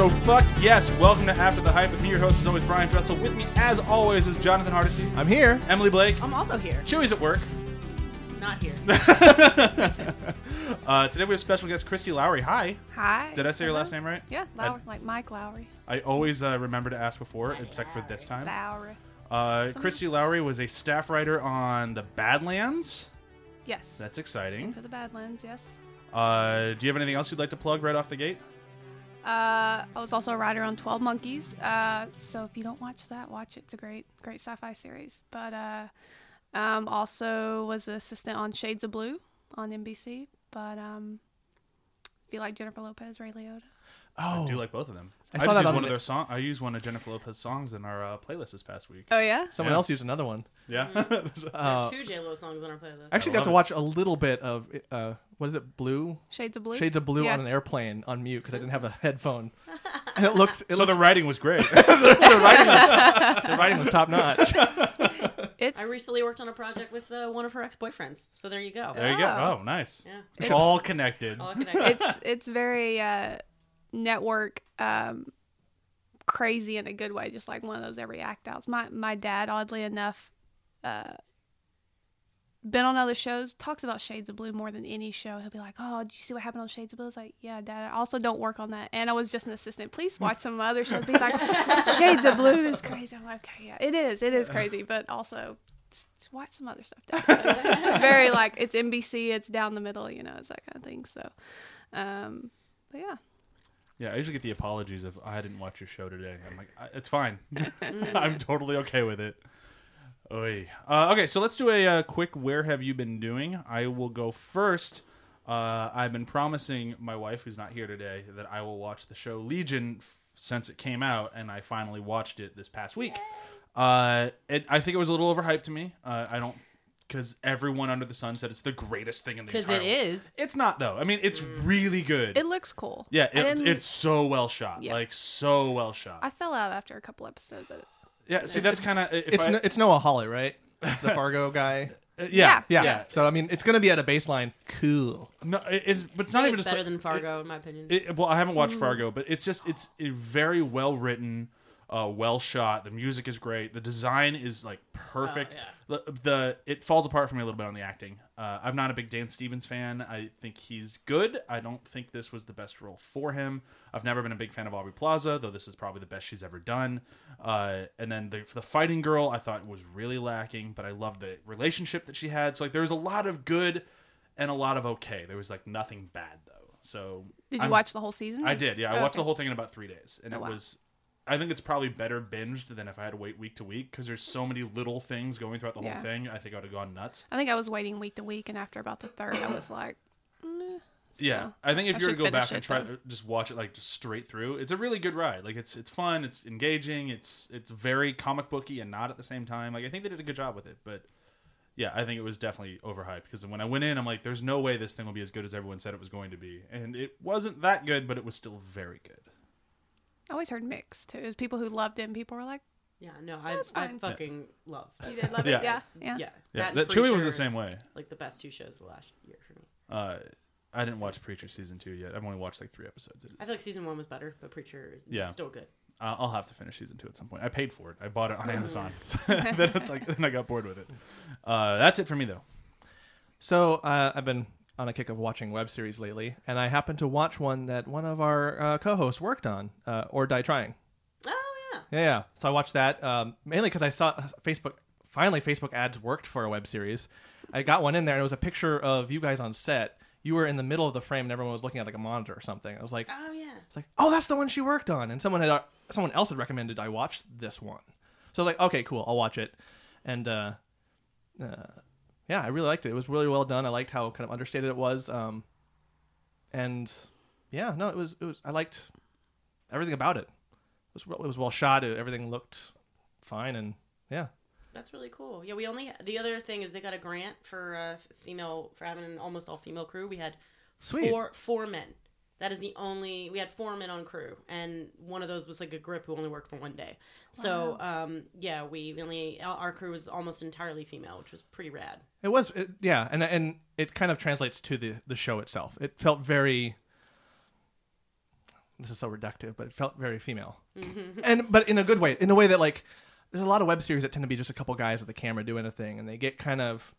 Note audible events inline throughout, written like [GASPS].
So fuck yes. Welcome to After the Hype with me, your host, is always Brian Dressel. With me, as always, is Jonathan Hardesty, I'm here. Emily Blake, I'm also here. Chewie's at work. Not here. [LAUGHS] Uh, today we have special guest Christy Lowry. Hi. Hi. Did I say your last name right? Yeah, I- Lowry, like Mike Lowry. I always uh, remember to ask before, except for this time. Lowry. Uh, Christy Lowry was a staff writer on The Badlands. Yes. That's exciting. To the Badlands, yes. Uh, do you have anything else you'd like to plug right off the gate? Uh, I was also a writer on 12 Monkeys. Uh, so if you don't watch that, watch it. It's a great, great sci-fi series. But uh, um, also was an assistant on Shades of Blue on NBC. But um, if you like Jennifer Lopez, Ray Liotta. I Oh, do like both of them. I I, saw just that used on one the- of their song. I used one of Jennifer Lopez's songs in our uh, playlist this past week. Oh yeah. someone Yeah. else used another one. Yeah. [LAUGHS] There Uh, are two J Lo songs on our playlist. I actually I got to it. watch a little bit of uh, what is it? Blue Shades of Blue. Shades of Blue Yeah. on an airplane on mute because I didn't have a headphone, [LAUGHS] and it looked. It so the writing was great. [LAUGHS] the writing was, the writing was top notch. It's I recently worked on a project with uh, one of her ex boyfriends. So there you go. there you go. Oh. Oh, nice. Yeah. It's all connected. All connected. it's it's very uh, network um, crazy in a good way, just like one of those every act outs. My my dad, oddly enough, uh, been on other shows, talks about Shades of Blue more than any show. He'll be like, "Oh, did you see what happened on Shades of Blue?" I was like, "Yeah, Dad. I also don't work on that." And I was just an assistant. Please watch some other shows. He's like, [LAUGHS] "Shades of Blue is crazy." I'm like, "Okay, yeah, it is. It is crazy, but also." just Watch some other stuff. Dad. it's very like it's NBC. It's down the middle. You know, it's that kind of thing. So, um, but yeah, Yeah, I usually get the apologies of I didn't watch your show today. I'm like, "I- it's fine. [LAUGHS] [LAUGHS] I'm totally okay with it. Oy. Uh, okay, so let's do a uh, quick "Where have you been doing?" I will go first. Uh, I've been promising my wife, who's not here today, that I will watch the show Legion f- since it came out, and I finally watched it this past week. Uh, it, I think it was a little overhyped to me. Uh, I don't because everyone under the sun said it's the greatest thing in the Because entire it world. is. It's not though. I mean, it's really good. it looks cool. Yeah, I it, didn't- it's so well shot. Yeah. Like so well shot. I fell out after a couple episodes of it. yeah, see that's kind of It's I, no, it's Noah Hawley, right? The [LAUGHS] Fargo guy. uh, yeah, Yeah. yeah. So I mean, it's gonna be at a baseline. Cool. No, it- it's but it's not even it's just better like- than Fargo, in my opinion. It, it- well, I haven't watched Fargo, but it's just it's a very well written, uh, well shot. The music is great. The design is like perfect. Oh, the, the it falls apart for me a little bit on the acting. Uh, I'm not a big Dan Stevens fan. I think he's good. I don't think this was the best role for him. I've never been a big fan of Aubrey Plaza, though this is probably the best she's ever done. Uh, and then the the fighting girl, I thought was really lacking, but I love the relationship that she had. So like, there was a lot of good and a lot of okay. There was like nothing bad though. So Did you I'm- watch the whole season? I did, yeah. I Oh, watched the whole thing in about three days, and Oh, it wow. was. I think it's probably better binged than if I had to wait week to week because there's so many little things going throughout the Yeah. whole thing. I think I would have gone nuts. I think I was waiting week to week, and after about the third, I was like, meh. yeah, I think if I you were to go back and try to just watch it like just straight through, it's a really good ride. Like it's it's fun, it's engaging, it's it's very comic booky and not at the same time. Like I think they did a good job with it, but yeah, I think it was definitely overhyped because when I went in, I'm like, there's no way this thing will be as good as everyone said it was going to be, and it wasn't that good, but it was still very good. I always heard mixed too. was people who loved it, and people were like, yeah, no, I, That's I fine. fucking love. "You did love Yeah. it, yeah, yeah." [LAUGHS] Yeah. Yeah, and that Chewie was the same way. Like the best two shows of the last year for me. Uh, I didn't watch Preacher season two yet. I've only watched like three episodes. It is- I feel like season one was better, but Preacher is Yeah. still good. Uh, I'll have to finish season two at some point. I paid for it. I bought it on [LAUGHS] Amazon. [LAUGHS] then, it's like, then I got bored with it. Uh, that's it for me though. So uh, I've been on a kick of watching web series lately, and I happened to watch one that one of our uh, co-hosts worked on, uh, or Die Trying. Oh, yeah. Yeah, yeah. So I watched that um, mainly because I saw Facebook. Finally, Facebook ads worked for a web series. I got one in there, and it was a picture of you guys on set. You were in the middle of the frame, and everyone was looking at like a monitor or something. I was like, Oh, yeah. it's like, oh, that's the one she worked on, and someone had uh, someone else had recommended I watch this one. So I was like, okay, cool, I'll watch it, and uh, uh, yeah, I really liked it. It was really well done. I liked how kind of understated it was, um, and yeah, no, it was it was. I liked everything about it. It was it was well shot. It, everything looked fine, and yeah, That's really cool. Yeah, we only the other thing is they got a grant for uh, female for having an almost all female crew. We had Sweet. four four men. That is the only we had four men on crew, and one of those was like a grip who only worked for one day. So um, yeah, we only our our crew was almost entirely female, which was pretty rad. It was, it, yeah, and and it kind of translates to the the show itself. It felt very this is so reductive, but it felt very female, and but in a good way, in a way that like there's a lot of web series that tend to be just a couple guys with a camera doing a thing, and they get kind of,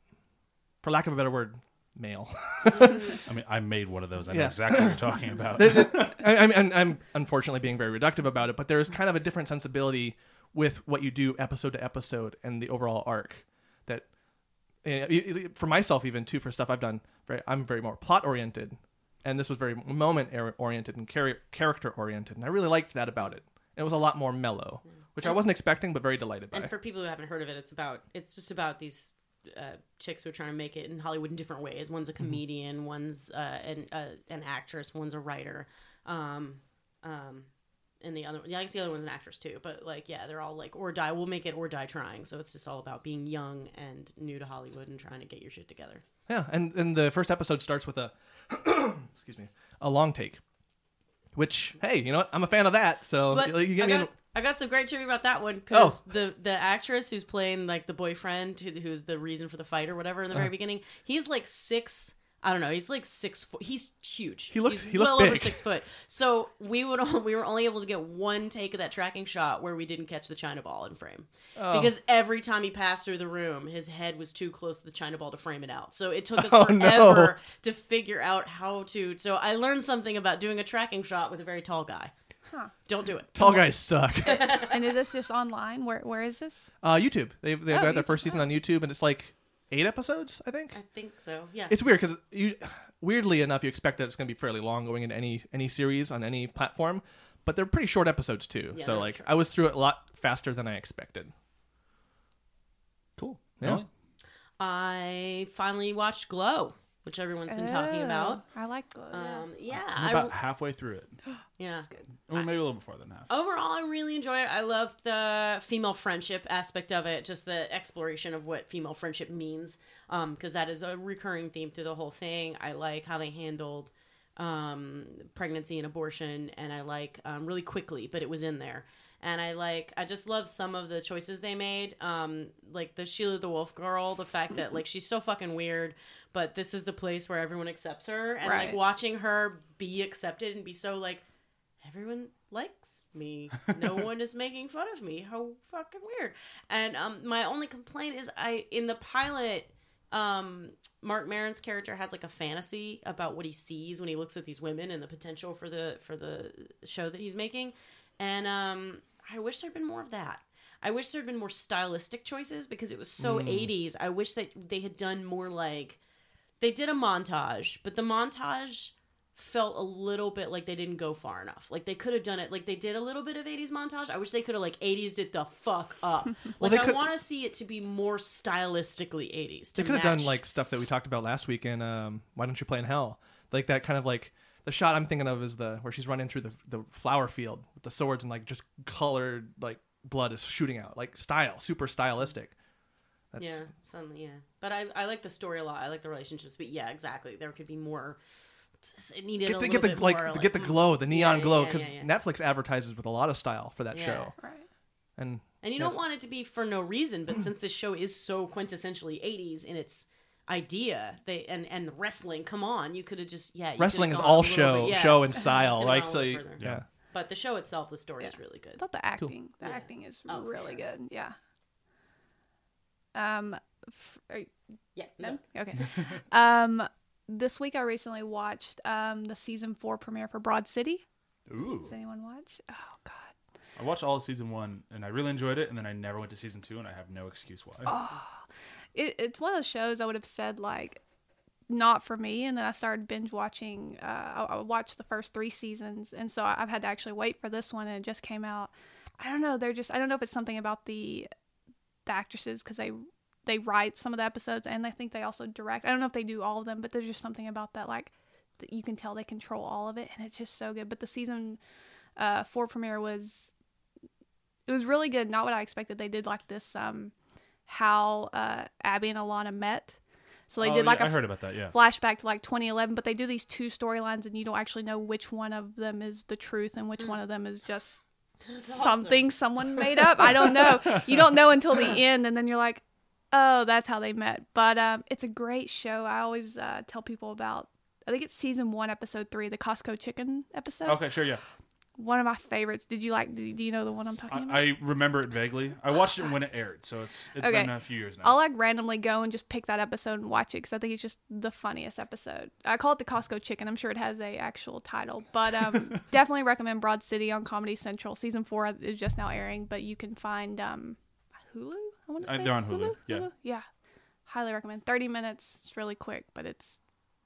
for lack of a better word, male. [LAUGHS] [LAUGHS] I mean, I made one of those. I know Yeah. exactly what you're talking [LAUGHS] about. I, I'm, I'm, I'm unfortunately being very reductive about it, but there is kind of a different sensibility with what you do episode to episode and the overall arc. That, eh, for myself, even too, for stuff I've done, very, I'm very more plot oriented, and this was very moment er- oriented and char- character oriented, and I really liked that about it. It was a lot more mellow, which I wasn't expecting, but very delighted by. And for people who haven't heard of it, it's about it's just about these uh, chicks who are trying to make it in Hollywood in different ways. One's a comedian, one's uh, an uh, an actress, one's a writer, um, um, and the other yeah, I guess the other one's an actress too. But like yeah, they're all like or die. We'll make it or die trying. So it's just all about being young and new to Hollywood and trying to get your shit together. Yeah, and and the first episode starts with a [COUGHS] excuse me, a long take. Which, hey, you know what? I'm a fan of that. So But you, get I me got, I got some great trivia about that one because Oh. the the actress who's playing like the boyfriend who, who's the reason for the fight or whatever in the very Uh-huh. beginning, he's like six. I don't know. He's like six foot. He's huge. He looks- He's he looked well over six foot. So we would we were only able to get one take of that tracking shot where we didn't catch the china ball in frame Oh. because every time he passed through the room, his head was too close to the china ball to frame it out. So it took us [LAUGHS] Oh, forever no. to figure out how to. So I learned something about doing a tracking shot with a very tall guy. Huh. Don't do it. tall guys suck. [LAUGHS] [LAUGHS] and is this just online? Where where is this? uh, YouTube. They've they've Oh, got their YouTube. first season on YouTube, and it's like eight episodes, I think. I think so. Yeah. It's weird because you, weirdly enough, you expect that it's going to be fairly long going into any any series on any platform, but they're pretty short episodes too. Yeah, so they're like, short. I was through it a lot faster than I expected. cool. Yeah. Emily? I finally watched Glow, which everyone's been talking Oh, about. I like Glow. yeah. Um, yeah, I'm I, about halfway through it. [GASPS] yeah. That's good. Or maybe a little before than half. Overall, I really enjoy it. I loved the female friendship aspect of it, just the exploration of what female friendship means, because that is a recurring theme through the whole thing. I like how they handled um, pregnancy and abortion, and I like um, really quickly, but it was in there. And I like, I just love some of the choices they made. Um, like the Sheila the Wolf girl, the fact that like she's so fucking weird, but this is the place where everyone accepts her, and like watching her be accepted and be so like, everyone likes me. No [LAUGHS] one is making fun of me. How fucking weird. And um, my only complaint is I in the pilot. Um, Marc Maron's character has like a fantasy about what he sees when he looks at these women and the potential for the for the show that he's making, and um, I wish there'd been more of that. I wish there'd been more stylistic choices because it was so 80s. I wish that they had done more like they did a montage, but the montage felt a little bit like they didn't go far enough. Like they could have done it like they did a little bit of 80s montage. I wish they could have like 80s did the fuck up. [LAUGHS] like they I want to see it to be more stylistically 80s. They could have done like stuff that we talked about last week in um, Why Don't You Play in Hell? Like that kind of like the shot I'm thinking of is the where she's running through the the flower field with the swords and like just colored like blood is shooting out like style super stylistic. That's, Yeah, some yeah. But I I like the story a lot. I like the relationships, but yeah, exactly. There could be more it needed Get a the, little get the bit like, more, to get the glow, the neon yeah, glow, yeah, because yeah, yeah. Netflix advertises with a lot of style for that Yeah. show. Right. And And you Yes. don't want it to be for no reason, but since this show is so quintessentially 80s in its idea, they and and wrestling, come on, you could have just yeah, you wrestling is all show, bit- yeah. show and [LAUGHS] style, Could've right? gone So you- further. yeah. But the show itself, the story is really good. I thought the acting, the Yeah. acting is Oh, really sure. good. Yeah. Um, f- are you Yeah. done? Okay. [LAUGHS] um, this week I recently watched um the season four premiere for Broad City. Ooh. Does anyone watch? Oh God. I watched all of season one and I really enjoyed it, and then I never went to season two, and I have no excuse why. Oh. It, it's one of those shows I would have said like not for me, and then I started binge watching. Uh, I, I watched the first three seasons, and so I've had to actually wait for this one, and it just came out. I don't know. They're just I don't know if it's something about the the actresses because they they write some of the episodes, and I think they also direct. I don't know if they do all of them, but there's just something about that like that you can tell they control all of it, and it's just so good. But the season uh, four premiere was it was really good. Not what I expected. They did like this um how uh, Abbi and Ilana met. So they Oh, did like yeah, a I heard about that. Yeah. flashback to like 2011, but they do these two storylines, and you don't actually know which one of them is the truth and which one of them is just [LAUGHS] That's awesome. something someone made up. I don't know. You don't know until the [LAUGHS] end, and then you're like, oh, that's how they met. But um, it's a great show. I always uh, tell people about. I think it's season one, episode three, the Costco chicken episode. Okay, sure, yeah. One of my favorites. Did you like? Do you know the one I'm talking about? I, I remember it vaguely. I watched it when it aired, so it's it's Okay. been a few years now. I'll like randomly go and just pick that episode and watch it because I think it's just the funniest episode. I call it the Costco Chicken. I'm sure it has a actual title, but um, [LAUGHS] definitely recommend Broad City on Comedy Central. Season four is just now airing, but you can find um, Hulu. I want to Uh, say they're on Hulu, yeah. yeah. Highly recommend. Thirty minutes. It's really quick, but it's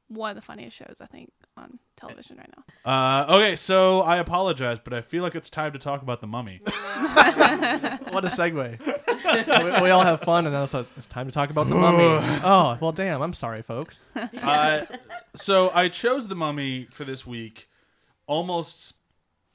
one of the funniest shows I think on television right now. Uh, okay, so I apologize, but I feel like it's time to talk about the Mummy. [LAUGHS] What a segue. we, we all have fun, and then it's, it's time to talk about the mummy. [SIGHS] oh, well, damn. I'm sorry, folks. [LAUGHS] uh, so I chose the Mummy for this week, almost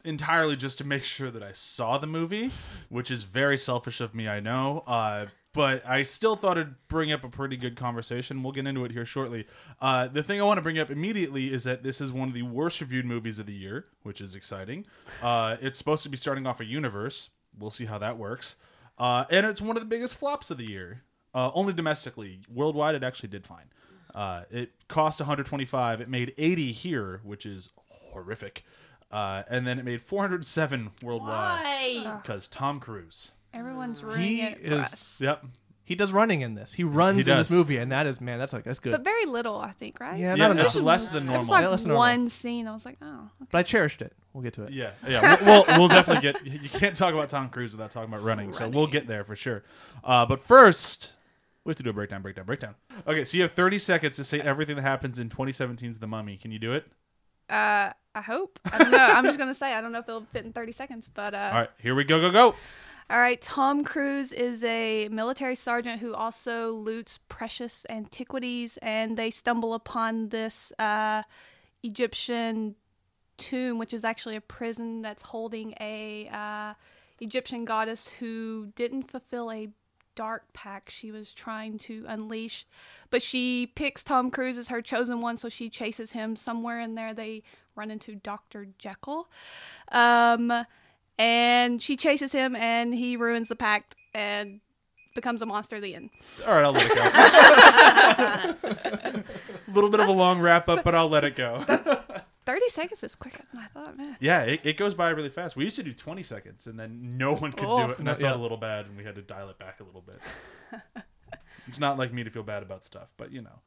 entirely just to make sure that I saw the movie, which is very selfish of me, I know. Uh, but I still thought it'd bring up a pretty good conversation. We'll get into it here shortly. Uh, the thing I want to bring up immediately is that this is one of the worst reviewed movies of the year, which is exciting. Uh, it's supposed to be starting off a universe. We'll see how that works. Uh, and it's one of the biggest flops of the year. Uh, only domestically, worldwide, it actually did fine. Uh, it cost 125. It made 80 here, which is horrific. Uh, and then it made 407 worldwide Why? because Tom Cruise. Everyone's running He it for is- us. Yep. He does running in this. He runs He in this movie, and that is, man, that's like, that's good. But very little, I think, right? Yeah, Yeah, not it's enough. less than There normal. was like Yeah, less than normal. one scene. I was like, oh, But I cherished it. We'll get to it. Yeah, yeah. We'll, we'll, we'll definitely get. You can't talk about Tom Cruise without talking about running, so we'll get there for sure. Uh, but first, we have to do a breakdown, breakdown, breakdown. Okay, so you have 30 seconds to say everything that happens in 2017's The Mummy. Can you do it? Uh, I hope. I don't know. I'm just gonna say I don't know if it'll fit in 30 seconds, but uh, All right, here we go, go, go. All right. Tom Cruise is a military sergeant who also loots precious antiquities, and they stumble upon this uh, Egyptian tomb, which is actually a prison that's holding a uh, Egyptian goddess who didn't fulfill a dark pact she was trying to unleash. But she picks Tom Cruise as her chosen one, so she chases him. Somewhere in there, they run into Dr. Jekyll. Um, and she chases him, and he ruins the pact and becomes a monster at the end. All right, I'll let it go. [LAUGHS] it's a little bit of a long wrap up, but I'll let it go. [LAUGHS] 30 seconds is quicker than I thought, man. Yeah, it, it goes by really fast. We used to do 20 seconds, and then no one could Oh. do it, and I felt yeah. a little bad, and we had to dial it back a little bit. [LAUGHS] it's not like me to feel bad about stuff, but you know.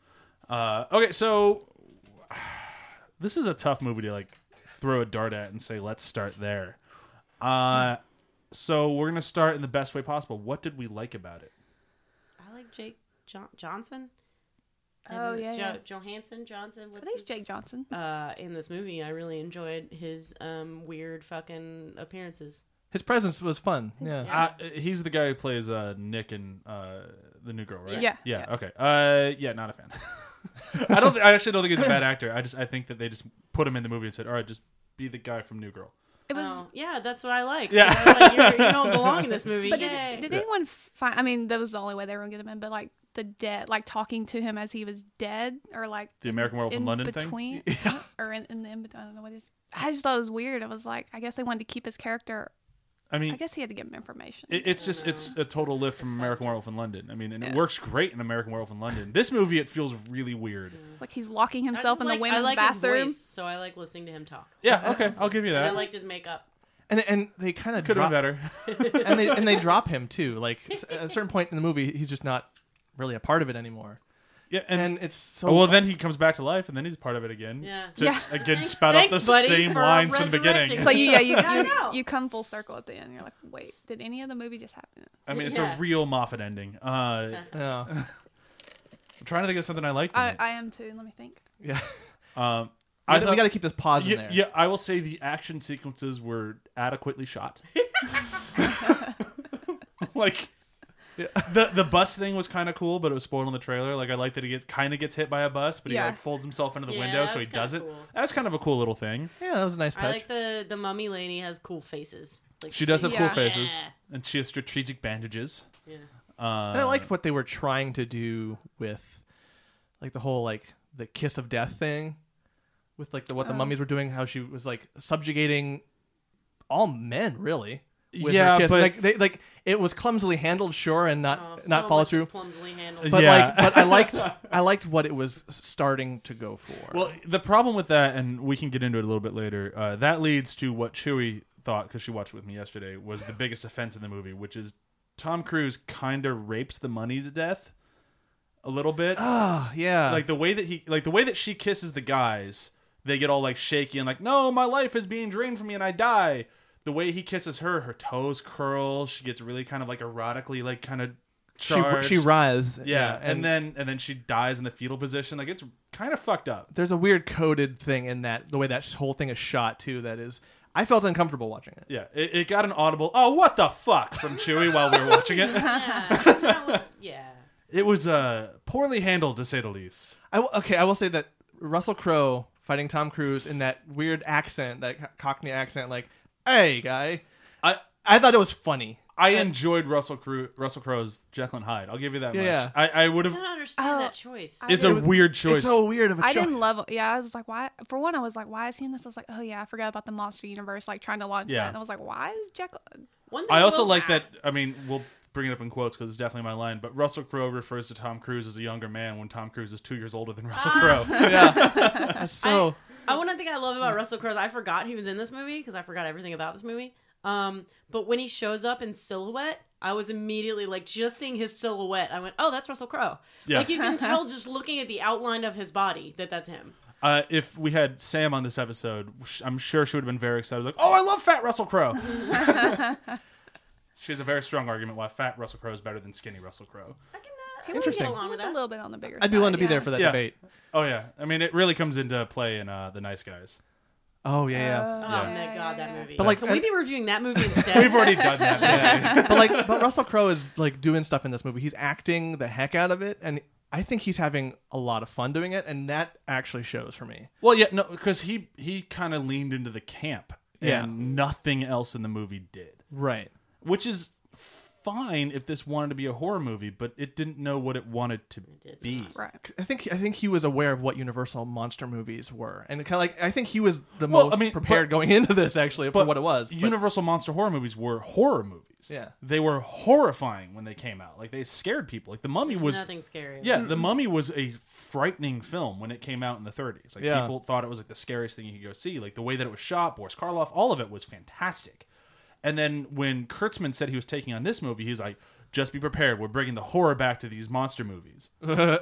Uh, okay, so [SIGHS] this is a tough movie to like throw a dart at and say, let's start there. Uh, so we're gonna start in the best way possible. What did we like about it? I like Jake jo- Johnson. Oh, yeah, jo- yeah. Johansson Johnson. I What's think it's Jake Johnson. uh, in this movie, I really enjoyed his um, weird fucking appearances. His presence was fun. Yeah. Uh, he's the guy who plays uh, Nick in uh, the New Girl, right? Yes. Yeah. Yeah. Okay. Uh, yeah, not a fan. [LAUGHS] I don't. I actually don't think he's a bad actor. I just I think that they just put him in the movie and said, "All right, just be the guy from New Girl." It. Yeah, that's what I like. Yeah. I was like, You're, you don't belong in this [LAUGHS] movie. But Yay. did, did anyone find? I mean, that was the only way they were gonna get him in. But like the dead, like talking to him as he was dead, or like The American Werewolf in in London thing? between, [LAUGHS] or in, in the in between. I don't know what it is. I just thought it was weird. I was like, I guess they wanted to keep his character. I mean, I guess he had to give him information. it, it's just it's a total lift from American faster. Werewolf in London. I mean, and it works great in American Werewolf in London. This movie, it feels really weird. like he's locking himself just in like, the women's I like bathroom. his voice, so I like listening to him talk. Yeah. Okay, I'll give you [LAUGHS] And I liked his makeup. And and they kind of Could have drop been better. [LAUGHS] and they and they [LAUGHS] drop him too. Like at a certain point in the movie, he's just not really a part of it anymore. Yeah, and, And it's so oh, well, then he comes back to life, and then he's part of it again. Yeah. To Yeah. again Thanks- spout out thanks, the buddy, same for lines from the beginning. resurrecting So you, yeah, you, [LAUGHS] you, know. you come full circle at the end. You're like, wait, did any of the movie just happen? I mean, it's Yeah. a real Moffat ending. Uh, yeah. I'm trying to think of something I liked. I. I am too. Let me think. yeah. Um, I I we got to keep this pause in yeah, there. yeah, I will say the action sequences were adequately shot. [LAUGHS] like the the bus thing was kind of cool, but it was spoiled in the trailer. Like I like that he gets kind of gets hit by a bus, but he like folds himself into the Yeah, window, so he does kinda it. cool. was kind of a cool little thing. Yeah, that was a nice touch. I like the the mummy lady has cool faces. Like She does have cool faces, Yeah. and she has strategic bandages. Yeah. Uh, and I liked what they were trying to do with, like the whole like the kiss of death thing, with like the what the Oh. mummies were doing. How she was like subjugating all men really with Yeah, her kiss. but- like they like it was clumsily handled, sure, and not Oh, not so follow much was through. clumsily handled. But Yeah. like, but I liked [LAUGHS] I liked what it was starting to go for. Well, the problem with that, and we can get into it a little bit later, uh, that leads to what Chewie thought, because she watched it with me yesterday, was the biggest offense in the movie, which is Tom Cruise kind of rapes the money to death a little bit. ah, yeah, like the way that he, like the way that she kisses the guys, they get all like shaky and like, no, my life is being drained from me and I die. The way he kisses her, her toes curl. She gets really kind of like erotically, like kind of she charged. she rise. yeah, and, then and then she dies in the fetal position. Like it's kind of fucked up. there's a weird coded thing in that the way that whole thing is shot too. That is, I felt uncomfortable watching it. Yeah, it, it got an audible. Oh, what the fuck from Chewie while we were watching it. [LAUGHS] yeah, that was, yeah. It was uh, poorly handled to say the least. I w- okay, I will say that Russell Crowe fighting Tom Cruise in that weird accent, that Cockney accent, like, "Hey, guy," I I thought it was funny. I enjoyed Russell Crowe Russell Crowe's Jekyll and Hyde. I'll give you that Yeah, much. I, I would I have. don't understand Oh, that choice. It's a didn't- weird choice. It's so weird of a I choice. I didn't love. Yeah, I was like, why? For one, I was like, why is he in this? I was like, oh yeah, I forgot about the monster universe, like trying to launch Yeah. that. And I was like, why is Jekyll? One thing I also like that. I mean, we'll bring it up in quotes because it's definitely my line. But Russell Crowe refers to Tom Cruise as a younger man when Tom Cruise is two years older than Russell Crowe. [LAUGHS] yeah, so I one thing I love about Russell Crowe is I forgot he was in this movie because I forgot everything about this movie. Um, but when he shows up in silhouette, I was immediately like just seeing his silhouette. I went, "Oh, that's Russell Crowe." Yeah. Like you can [LAUGHS] tell just looking at the outline of his body that that's him. Uh, if we had Sam on this episode, I'm sure she would have been very excited. Like, oh, I love fat Russell Crowe. [LAUGHS] she has a very strong argument why fat Russell Crowe is better than skinny Russell Crowe. I can, uh, He I was, Interesting. Interesting. Get along he with was a little bit on the bigger. I'd be willing to be there for that Yeah. debate. Oh yeah, I mean, it really comes into play in uh, the Nice Guys. Oh yeah, yeah. Oh Yeah. my god, that movie! But, like, can we be reviewing that movie [LAUGHS] instead? We've already done that. Yeah. [LAUGHS] but like, but Russell Crowe is like doing stuff in this movie. He's acting the heck out of it, and I think he's having a lot of fun doing it, and that actually shows for me. well, yeah, no, because he he kind of leaned into the camp, and Yeah. nothing else in the movie did, Right. Which is fine if this wanted to be a horror movie, but it didn't know what it wanted to did be. not. Right. I think I think he was aware of what Universal monster movies were, and kind of like I think he was the Well, most I mean, prepared but- going into this actually for what it was. but- Universal monster horror movies were horror movies. Yeah. they were horrifying when they came out. Like they scared people. Like the Mummy There's was nothing scary. Yeah, The Mummy was a frightening film when it came out in the 30s. Like Yeah. people thought it was like the scariest thing you could go see. Like the way that it was shot, Boris Karloff, all of it was fantastic. And then when Kurtzman said he was taking on this movie, he's like, "Just be prepared. We're bringing the horror back to these monster movies." [LAUGHS]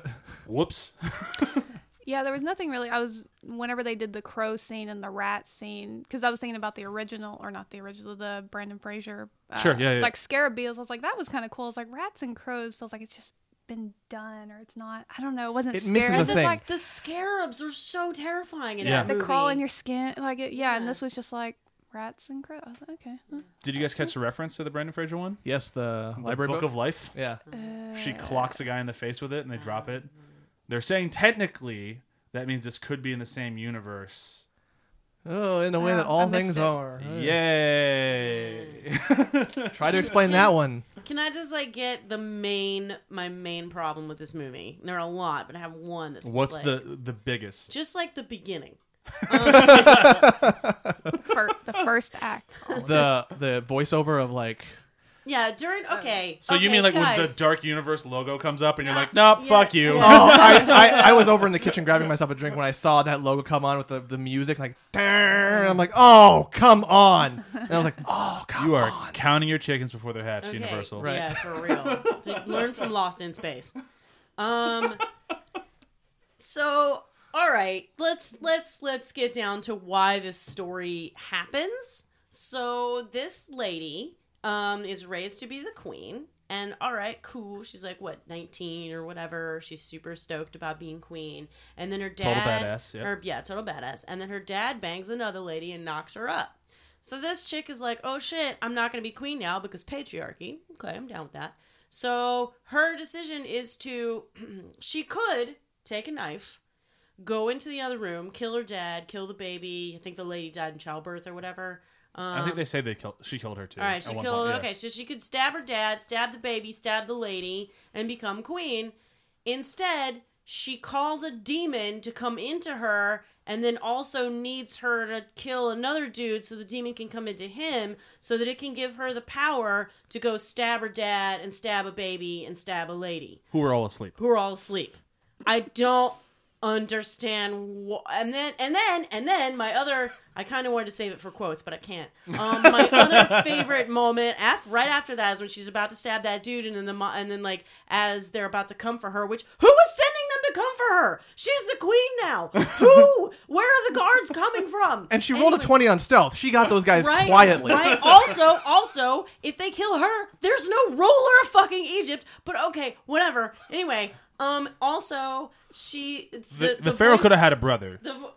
Whoops. [LAUGHS] Yeah, there was nothing really. I was whenever they did the crow scene and the rat scene because I was thinking about the original or not the original, the Brendan Fraser. Uh, Sure, yeah, yeah. Like scarab beetles. I was like, that was kind of cool. It's like rats and crows feels like it's just been done or it's not. I don't know. It wasn't. It scary. misses a It's thing. like the scarabs are so terrifying in Yeah. that they movie. crawl in your skin. Like it, yeah, and this was just like rats and crows. I was like, okay. huh. Did you guys catch the reference to the Brendan Fraser one? yes, the The library Book book. of Life. yeah. She clocks a guy in the face with it, and they drop it. They're saying technically that means this could be in the same universe. Oh, in the way Oh, that I all missed things it. are. Yay! [LAUGHS] Try to explain that one. Can I just like get the main my main problem with this movie? There are a lot, but I have one that's What's like, the the biggest? just like the beginning. Fir- the first act. [LAUGHS] The the voiceover of like Yeah, during okay. So you okay, mean like when guys. the Dark Universe logo comes up and you're like, nope, yeah, fuck you. Oh, [LAUGHS] I, I, I was over in the kitchen grabbing myself a drink when I saw that logo come on with the, the music, like, "Darn." I'm like, oh, come on. And I was like, oh, come You are on. counting your chickens before they're hatched, Okay, Universal. Right. Yeah, for real. [LAUGHS] to learn from Lost in Space. Um. So, all right, let's let's let's get down to why this story happens. So this lady um is raised to be the queen. And all right, cool. She's like what, nineteen or whatever. She's super stoked about being queen. And then her Total dad, badass, yeah. her yeah, total badass. And then her dad bangs another lady and knocks her up. So this chick is like, oh shit, I'm not going to be queen now because patriarchy. Okay, I'm down with that. So her decision is to, [CLEARS THROAT] she could take a knife, go into the other room, kill her dad, kill the baby. I think the lady died in childbirth or whatever. Um, I think they say they killed. She killed her too. all right, she killed. point, yeah. Okay, so she could stab her dad, stab the baby, stab the lady, and become queen. Instead, she calls a demon to come into her and then also needs her to kill another dude so the demon can come into him so that it can give her the power to go stab her dad and stab a baby and stab a lady Who are all asleep. who are all asleep. I don't understand wh- and then and then and then my other I kind of wanted to save it for quotes but I can't. Um, my [LAUGHS] other favorite moment after right after that is when she's about to stab that dude and then the mo- and then like as they're about to come for her which who was to come for her? She's the queen now. [LAUGHS] Who? Where are the guards coming from? And she rolled a 20 on stealth. She got those guys Right, quietly. Right. [LAUGHS] Also, also, if they kill her, there's no ruler of fucking Egypt. But okay, whatever. Anyway, um, also she the The, the, Pharaoh voice- could have had a brother. the.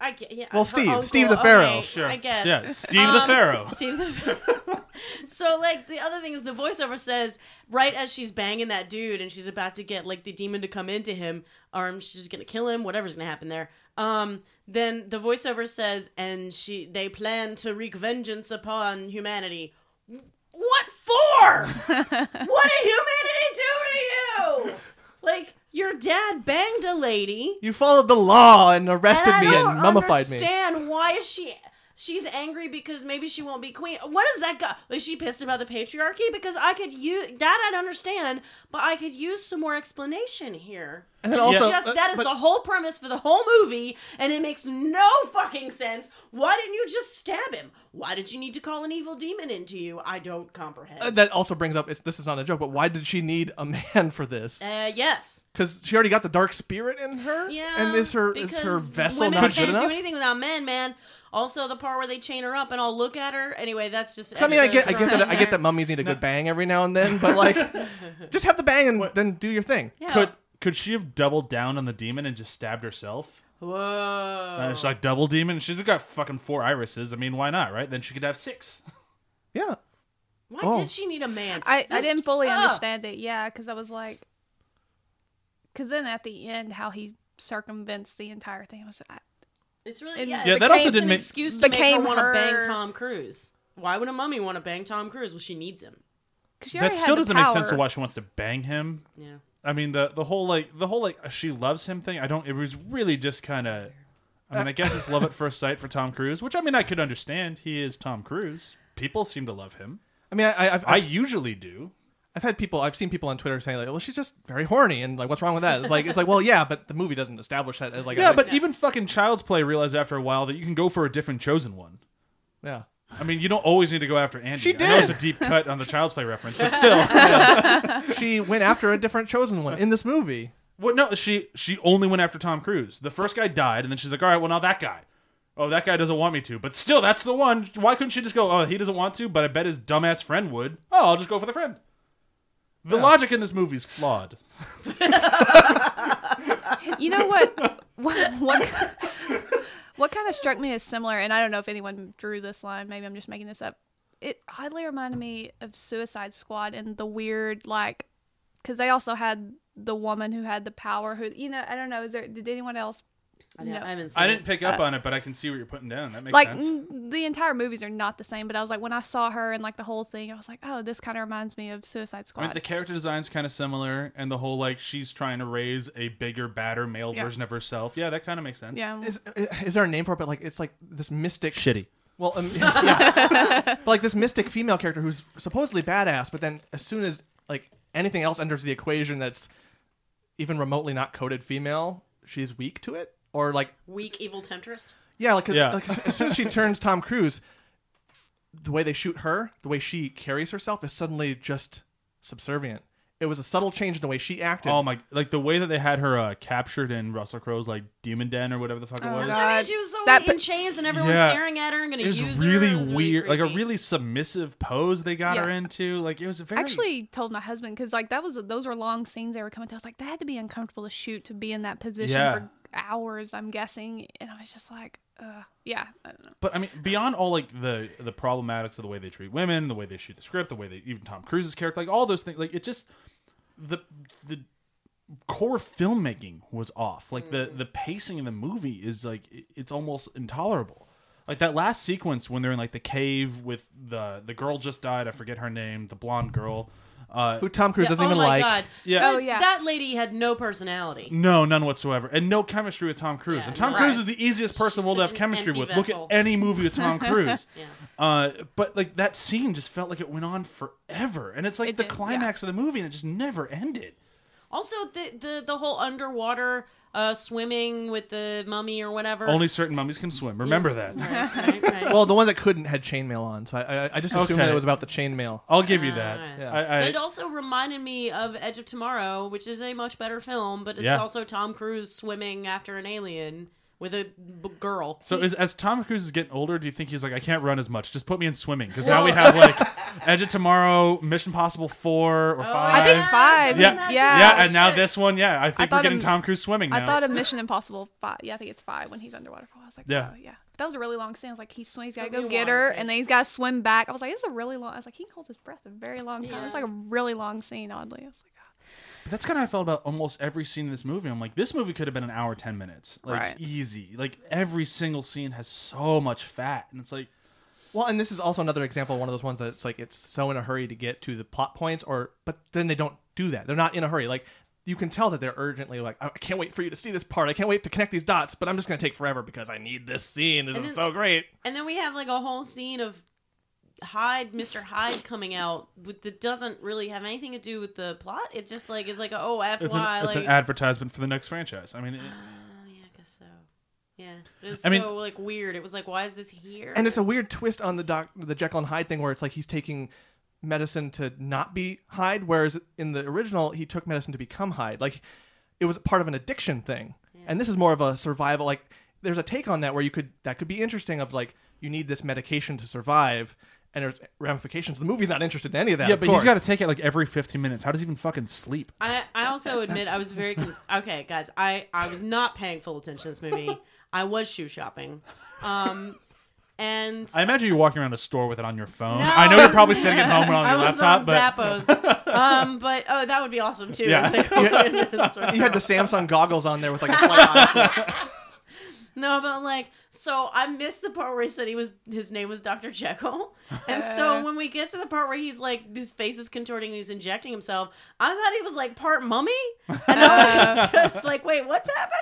Vo- I get, yeah. Well, Steve, uncle, Steve the Pharaoh. okay, Sure. I guess. Yeah, Steve the Um, Pharaoh. Steve the Pharaoh. [LAUGHS] so, like, the other thing is the voiceover says, right as she's banging that dude and she's about to get, like, the demon to come into him, or she's gonna kill him, whatever's gonna happen there, um, then the voiceover says, and she they plan to wreak vengeance upon humanity. What for? [LAUGHS] what did humanity do to you? Like, your dad banged a lady. You followed the law and arrested And me I don't and mummified me. understand why is she she's angry because maybe she won't be queen. What does that got? Is she pissed about the patriarchy? Because I could use that I'd understand, but I could use some more explanation here. And then also, just that is but- the whole premise for the whole movie, and it makes no fucking sense. Why didn't you just stab him? Why did you need to call an evil demon into you? I don't comprehend. Uh, that also brings up it's, this is not a joke, but why did she need a man for this? Uh, yes. Because she already got the dark spirit in her. Yeah, and is her is her vessel women not good can't enough? do anything without men, man. Also, the part where they chain her up and I'll look at her. Anyway, that's just. So, I mean, I get, I get that, I get that mummies need a good bang every now and then, but like, [LAUGHS] just have the bang and then do your thing. Yeah. Could could she have doubled down on the demon and just stabbed herself? Whoa. And it's like double demon. She's got fucking four irises. I mean, why not, right? Then she could have six. Yeah, Why Oh. did she need a man? I, I didn't fully Ugh. understand it. Yeah, because I was like, because then at the end, how he circumvents the entire thing. I was I, It's really It yeah. Yeah, it that also didn't an make- excuse to make her want to bang Tom Cruise. Why would a mummy want to bang Tom Cruise? Well, she needs him. because That still doesn't make sense to why she wants to bang him. Yeah. I mean, the the whole like the whole like uh, she loves him thing. I don't. It was really just kind of. I mean, I guess it's love at first sight for Tom Cruise, which I mean I could understand. He is Tom Cruise. People seem to love him. I mean, I, I, I've, I usually do. I've had people, I've seen people on Twitter saying like, "Well, she's just very horny," and like, what's wrong with that? It's like, it's like, well, yeah, but the movie doesn't establish that as like, Yeah, a, but even fucking Child's Play realized after a while that you can go for a different chosen one. yeah, I mean, you don't always need to go after Andy. She I know it's a deep [LAUGHS] cut on the Child's Play reference, but [LAUGHS] still. she went after a different chosen one in this movie. Well, no, she she only went after Tom Cruise. The first guy died, and then she's like, "All right, well now that guy. Oh, that guy doesn't want me to, but still, that's the one. Why couldn't she just go? Oh, he doesn't want to, but I bet his dumbass friend would. Oh, I'll just go for the friend. The logic in this movie is flawed. You know what? [LAUGHS] what what what kind of struck me as similar, and I don't know if anyone drew this line. Maybe I'm just making this up. It oddly reminded me of Suicide Squad and the weird like, because they also had the woman who had the power. Who you know? I don't know. Is there? Did anyone else? I, No. I haven't seen I didn't pick up on it, but I can see what you're putting down. That makes like sense. mm, the entire movies are not the same, but I was like, when I saw her and like the whole thing, I was like, oh, this kind of reminds me of Suicide I Squad. mean, the character design's kind of similar, and the whole like she's trying to raise a bigger, badder male Yeah. version of herself. Yeah, that kind of makes sense. yeah, Is, is there a name for it? But like, it's like this mystic. shitty. Well, um, [LAUGHS] yeah, but like this mystic female character who's supposedly badass, but then as soon as like anything else enters the equation that's even remotely not coded female, she's weak to it, or like Weak evil temptress. yeah, like, 'cause- Yeah. like as soon as she [LAUGHS] turns Tom Cruise, the way they shoot her, the way she carries herself is suddenly just subservient. It was a subtle change in the way she acted. Oh my! Like the way that they had her uh, captured in Russell Crowe's like Demon Den or whatever the fuck it Oh, was. That's what I mean. God. She was so That- in chains and everyone's Yeah. staring at her and going It to was use really her. It was really weird, like a really submissive pose they got her into. Like it was a I very actually told my husband because like that was those were long scenes they were coming to. I was like, that had to be uncomfortable to shoot to be in that position Yeah. for hours. I'm guessing, and I was just like, uh, yeah, I don't know. But I mean, beyond all like the the problematics of the way they treat women, the way they shoot the script, the way they even Tom Cruise's character, like all those things, like it just the the core filmmaking was off. Like the the pacing in the movie is like it's almost intolerable. Like that last sequence when they're in like the cave with the the girl just died. I forget her name, the blonde girl. Uh, Who Tom Cruise Yeah, doesn't oh even my like. god. Yeah. Oh, yeah. That lady had no personality. no, none whatsoever, and no chemistry with Tom Cruise. Yeah, and Tom no. Cruise Right. is the easiest person She's we'll such have chemistry empty with. Look at any movie with Tom [LAUGHS] Cruise. Yeah. Uh, but like that scene just felt like it went on forever, and it's like It the did, yeah. climax of the movie, and it just never ended. Also, the the the whole underwater uh, swimming with the mummy or whatever. Only certain mummies can swim. Remember that. right, right, right. Well, the ones that couldn't had chainmail on, so I, I, I just assumed Okay. that it was about the chainmail. I'll give you that. Ah. Yeah. I, But I, it also reminded me of Edge of Tomorrow, which is a much better film, but it's Yeah. also Tom Cruise swimming after an alien with a b- girl. so is, as Tom Cruise is getting older, do you think he's like, I can't run as much? Just put me in swimming because now we have like Edge of Tomorrow, Mission Possible four or Oh, five. I think five. Yeah, yeah. yeah, and now this one, yeah, I think we're thought getting of- Tom Cruise swimming now. I thought of Mission Impossible five. Yeah, I think it's five when he's underwater for a while. I was like, Yeah. oh, yeah. That was a really long scene. I was like, he swims, he's got to Took go me a get while, her, thanks. and then he's got to swim back. I was like, it's a really long. I was like, he can hold his breath a very long time. Yeah. It's like a really long scene. Oddly, I was like. But that's kind of how I felt about almost every scene in this movie. I'm like, this movie could have been an hour, ten minutes, like Right. easy. Like every single scene has so much fat, and it's like, Well, and this is also another example of one of those ones that it's like it's so in a hurry to get to the plot points, or but then they don't do that. They're not in a hurry. Like you can tell that they're urgently like, oh, I can't wait for you to see this part. I can't wait to connect these dots, but I'm just going to take forever because I need this scene. This And is then- so great. And then we have like a whole scene of Hyde, Mr. Hyde coming out with that doesn't really have anything to do with the plot. It just like is like a, oh FY it's an, it's like an advertisement for the next franchise. I mean, it, oh yeah, I guess so. Yeah, it was I mean- so like weird. It was like why is this here? And it's a weird twist on the doc, the Jekyll and Hyde thing, where it's like he's taking medicine to not be Hyde, whereas in the original he took medicine to become Hyde. Like it was part of an addiction thing, and this is more of a survival. Like there's a take on that where you could that could be interesting. Of like you need this medication to survive, and there's ramifications. The movie's not interested in any of that. yeah, of but he's got to take it like every 15 minutes. How does he even fucking sleep? I, I also admit I was very conf- [LAUGHS] okay, guys. I I was not paying full attention to this movie. I was shoe shopping, um, and I imagine you're walking around a store with it on your phone. No, I know you're probably sitting at [LAUGHS] home on I your was laptop, on but Zappos. [LAUGHS] um, but oh, that would be awesome too. Yeah. As they go in this sort of- You had the Samsung goggles on there with like a slight eye. No, but like, so I missed the part where he said he was his name was Doctor Jekyll, and so [LAUGHS] when we get to the part where he's like his face is contorting and he's injecting himself, I thought he was like part mummy, and I [LAUGHS] was just like, wait, what's happening?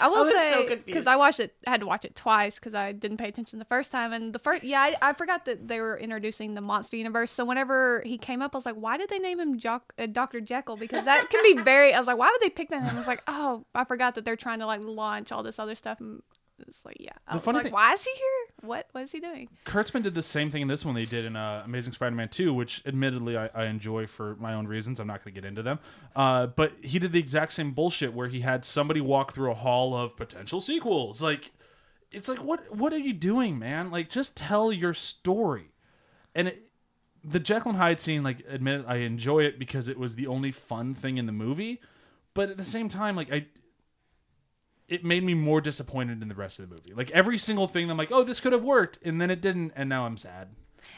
I will was so confused. because I watched it, I had to watch it twice because I didn't pay attention the first time. And the first, yeah, I, I forgot that they were introducing the monster universe. So whenever he came up, I was like, why did they name him Jock, uh, Doctor Jekyll? Because that can be very. I was like, why would they pick that name? I was like, oh, I forgot that they're trying to like launch all this other stuff. And it's like, yeah, I The was funny like, thing- why is he here? What is he doing? Kurtzman did the same thing in this one they did in uh, Amazing Spider-Man 2, which admittedly I, I enjoy for my own reasons. I'm not going to get into them. Uh, but he did the exact same bullshit where he had somebody walk through a hall of potential sequels. Like, it's like, what what are you doing, man? Like, just tell your story. And it, the Jekyll and Hyde scene, like, admit I enjoy it because it was the only fun thing in the movie. But at the same time, like, I it made me more disappointed in the rest of the movie. Like every single thing, I'm like, oh, this could have worked, and then it didn't, and now I'm sad.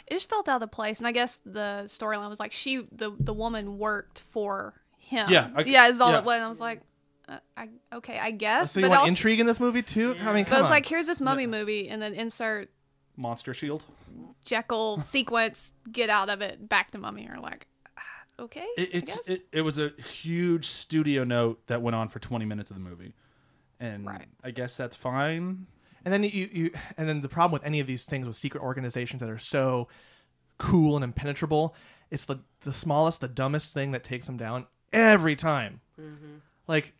It just felt out of place. And I guess the storyline was like she the the woman worked for him. Yeah, I- yeah, is all yeah. it was. And I was like, uh, I, okay, I guess. So you but want also- intrigue in this movie too? I mean, But it's on. like here's this mummy movie, and then insert Monster Shield. Jekyll [LAUGHS] sequence, get out of it, back to mummy. Or like, okay, It, I it's guess. it, it was a huge studio note that went on for 20 minutes of the movie, and Right. I guess that's fine. And then you, you and then the problem with any of these things with secret organizations that are so cool and impenetrable, it's the the smallest, the dumbest thing that takes them down every time. Like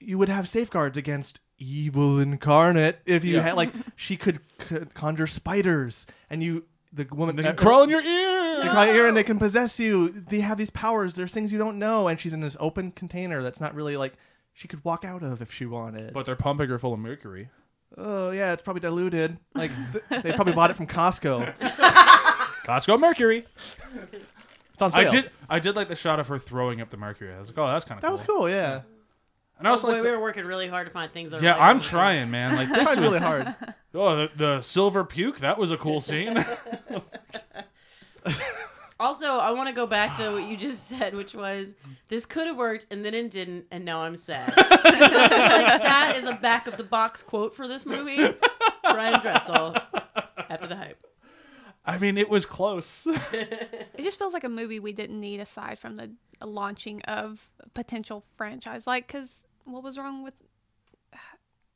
you would have safeguards against evil incarnate if you Yeah. had like [LAUGHS] she could c- conjure spiders and you the woman They can uh, crawl in your ear. they crawl in your ear and they can possess you. They have these powers. There's things you don't know, and she's in this open container that's not really like she could walk out of if she wanted. But they're pumping her full of mercury. Oh yeah, it's probably diluted. Like th- they probably bought it from Costco. [LAUGHS] Costco mercury. It's on sale. I did. I did like the shot of her throwing up the mercury. I was like, oh, that's kind of That was cool. Yeah, And I was Boy, like, we were working really hard to find things. That are yeah, like- I'm trying, man. Like [LAUGHS] this tried was really hard. Oh, the, the silver puke. That was a cool scene. [LAUGHS] Also, I want to go back to what you just [LAUGHS] said, which was this could have worked and then it didn't, and now I'm sad. Because [LAUGHS] I feel like that is a back of the box quote for this movie. Brian Dressel after the hype. I mean, it was close. [LAUGHS] It just feels like a movie we didn't need aside from the launching of a potential franchise. Like, because what was wrong with. [SIGHS]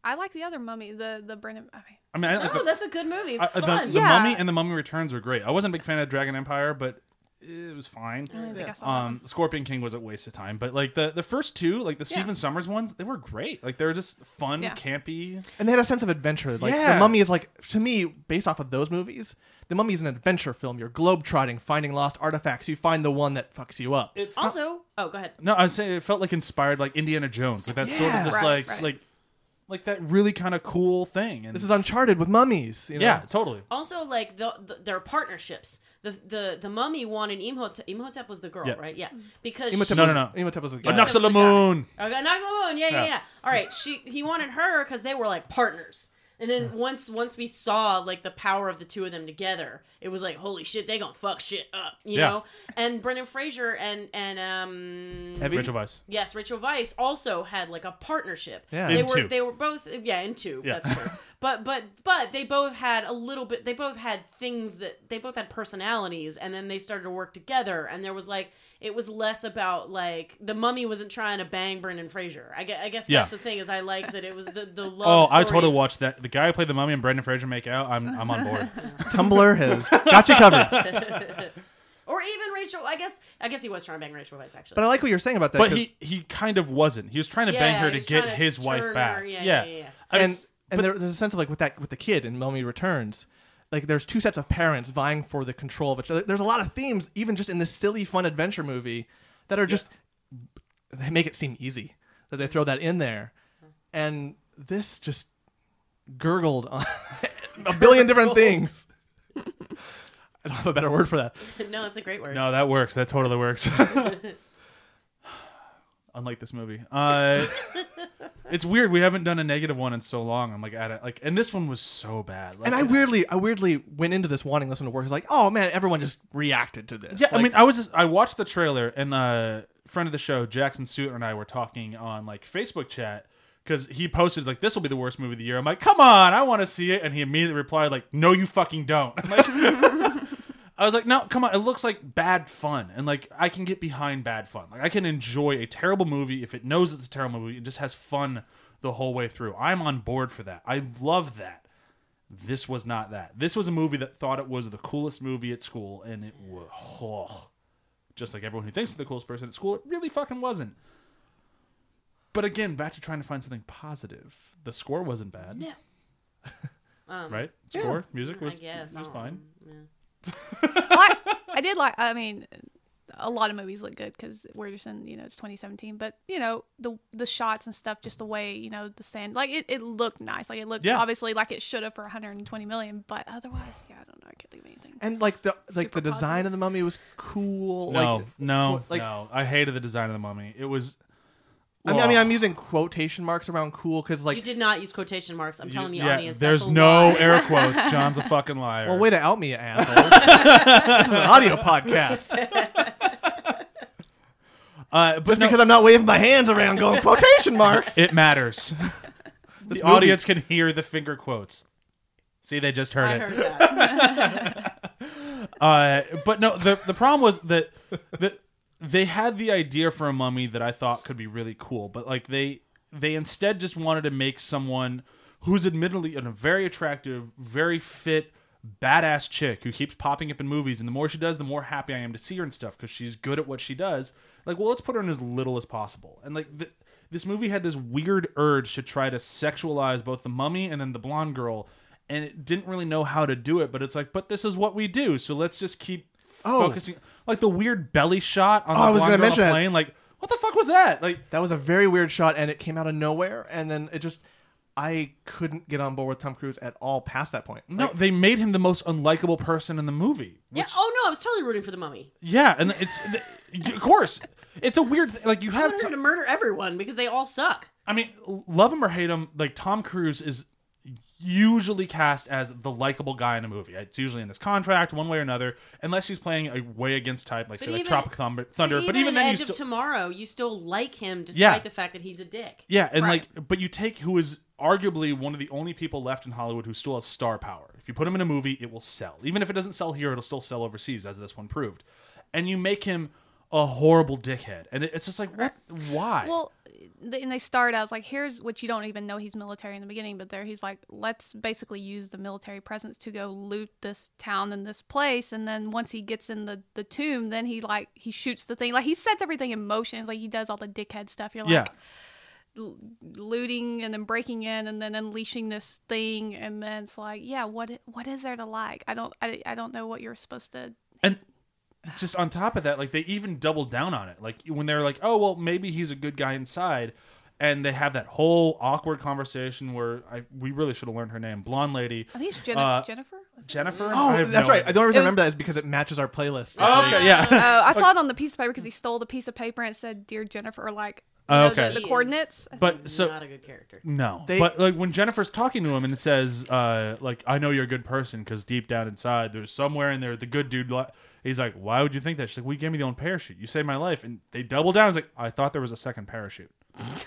I like the other mummy, the the Brennan. I mean, I mean, I, like No, the, that's a good movie. It's I- the, fun. the Yeah. Mummy and the Mummy Returns were great. I wasn't a big fan of Dragon Empire, but it was fine. I don't think I saw Um, Scorpion King was a waste of time, but like the the first two, like the Stephen Sommers ones, they were great. Like they were just fun, Yeah. campy. and they had a sense of adventure. Like Yeah. the Mummy is like to me, based off of those movies, the Mummy is an adventure film. You're globetrotting, finding lost artifacts. You find the one that fucks you up. It felt- Also, oh, go ahead. no, I was saying it felt like inspired like Indiana Jones, like that sort of Yeah. just Right, like right. like like that really kind of cool thing. And This is Uncharted with mummies. You know? yeah, totally. Also, like the, the their partnerships. The the the mummy wanted Imhotep. Imhotep was the girl, Yeah. right? Yeah, because Imhotep she, No, no, no. Imhotep was the But guy. Knocks the was the guy. moon. Okay, Knocks on. Yeah, yeah, Yeah. yeah. All right, she he wanted her because they were like partners. And then once once we saw like the power of the two of them together, it was like holy shit, they gonna fuck shit up, you Yeah. know. And Brendan Fraser and and um Heavy? Rachel Weisz. yes, Rachel Weisz also had like a partnership. Yeah. they In were two. they were both yeah in two. Yeah. That's true. [LAUGHS] but but but they both had a little bit. They both had things that they both had personalities, and then they started to work together. And there was like it was less about like the mummy wasn't trying to bang Brendan Fraser. I guess, I guess Yeah. that's the thing is I like that it was the the [LAUGHS] love. Oh, love. I totally watched that. The guy who played the Mummy and Brendan Fraser make out. I'm I'm on board. [LAUGHS] Tumblr has got you covered. [LAUGHS] Or even Rachel. I guess I guess he was trying to bang Rachel Weisz actually. But I like what you're saying about that. But he he kind of wasn't. He was trying to Yeah, bang her to get his wife back. her- yeah, yeah. yeah, yeah, yeah. I mean, and and there, there's a sense of like with that with the kid in Mummy Returns, like there's two sets of parents vying for the control of each other. There's a lot of themes, even just in this silly, fun adventure movie, that are just they make it seem easy that they throw that in there, and this just gurgled on [LAUGHS] a billion different things. [LAUGHS] I don't have a better word for that. [LAUGHS] no, it's a great word. No, that works. That totally works. Unlike this movie, uh, [LAUGHS] it's weird. We haven't done a negative one in so long. I'm like at it, like, and this one was so bad. Like, And I weirdly, I weirdly went into this wanting this one to work. It's like, oh man, everyone just reacted to this. yeah, I mean, I was just, I watched the trailer, and uh, friend of the show, Jackson Stewart, and I were talking on like Facebook chat because he posted like, "This will be the worst movie of the year." I'm like, "Come on, I want to see it," and he immediately replied like, "No, you fucking don't." [LAUGHS] I was like, no, come on. It looks like bad fun, and like I can get behind bad fun. Like I can enjoy a terrible movie if it knows it's a terrible movie. It just has fun the whole way through. I'm on board for that. I love that. This was not that. This was a movie that thought it was the coolest movie at school, and it was oh, just like everyone who thinks they're the coolest person at school. It really fucking wasn't. But again, back to trying to find something positive. The score wasn't bad, No. [LAUGHS] Um, right? Score, music was, I guess was fine. know. Yeah. [LAUGHS] I, I did like. I mean, a lot of movies look good because we're just in. You know, it's 2017. But you know, the the shots and stuff, just the way you know the sand, like it, it looked nice. Like it looked Yeah. obviously like it should have for 120 million. But otherwise, yeah, I don't know. I can't think of anything. and like the like the design positive. of the mummy was cool. No, like, no, like- no. I hated the design of the mummy. It was. I mean, I mean, I'm using quotation marks around cool because like, you did not use quotation marks. I'm telling the Yeah, audience. There's that's a no lie. air [LAUGHS] quotes. John's a fucking liar. well, way to out me, you assholes. [LAUGHS] this is an audio podcast. uh, but Just no, because I'm not waving my hands around going quotation marks. it matters. [LAUGHS] the movie- audience can hear the finger quotes. See, they just heard I it. heard that. Uh, but no, the the problem was that that they had the idea for a mummy that I thought could be really cool, but like they they instead just wanted to make someone who's admittedly a very attractive, very fit, badass chick who keeps popping up in movies, and the more she does, the more happy I am to see her and stuff because she's good at what she does. Like, well, let's put her in as little as possible, and like. This movie had this weird urge to try to sexualize both the mummy and then the blonde girl, and it didn't really know how to do it. But it's like, but this is what we do, so let's just keep Oh. focusing. Like the weird belly shot on Oh, the I was gonna mention the that. plane. Like, what the fuck was that? Like, That was a very weird shot, and it came out of nowhere, and then it just. I couldn't get on board with Tom Cruise at all past that point. no, Like, they made him the most unlikable person in the movie. yeah. Oh no, I was totally rooting for the mummy. Yeah, and it's of course it's a weird thing. Like you have wanted to. to murder everyone because they all suck. I mean, love him or hate him, like Tom Cruise is usually cast as the likable guy in a movie. It's usually in his contract, one way or another, unless he's playing a way against type, like say like Tropic Thunder. Thunder. But But even, even then, you Edge of still Tomorrow, you still like him despite Yeah. the fact that he's a dick. Yeah, and Right. like, but you take who is arguably one of the only people left in Hollywood who still has star power. If you put him in a movie, it will sell. Even if it doesn't sell here, it'll still sell overseas, as this one proved. And you make him a horrible dickhead, and it's just like, what? Why? Well, and they start out as like, here's what you don't even know he's military in the beginning, but there he's like, let's basically use the military presence to go loot this town and this place, and then once he gets in the the tomb, then he like he shoots the thing, like he sets everything in motion. It's like he does all the dickhead stuff. You're like, yeah, looting and then breaking in and then unleashing this thing, and then it's like, yeah, what what is there to like? I don't I, I don't know what you're supposed to. and just on top of that, like they even doubled down on it. Like when they're like, "Oh, well, maybe he's a good guy inside," and they have that whole awkward conversation where I we really should have learned her name, blonde lady, I think it's Jen- Uh, Jennifer. Jennifer. Oh, I that's no right. idea. The only reason I It was- remember that is because it matches our playlist. Oh, okay, yeah. Oh, I [LAUGHS] saw it on the piece of paper because he stole the piece of paper and it said "Dear Jennifer," or like you Oh, okay. the, the coordinates. But so not a good character. No, They- but like when Jennifer's talking to him and it says, uh, like, I know you're a good person because deep down inside, there's somewhere in there the good dude. Li-. He's like, why would you think that? She's like, we gave me the own parachute. You saved my life, and they double down. He's like, I thought there was a second parachute. [LAUGHS]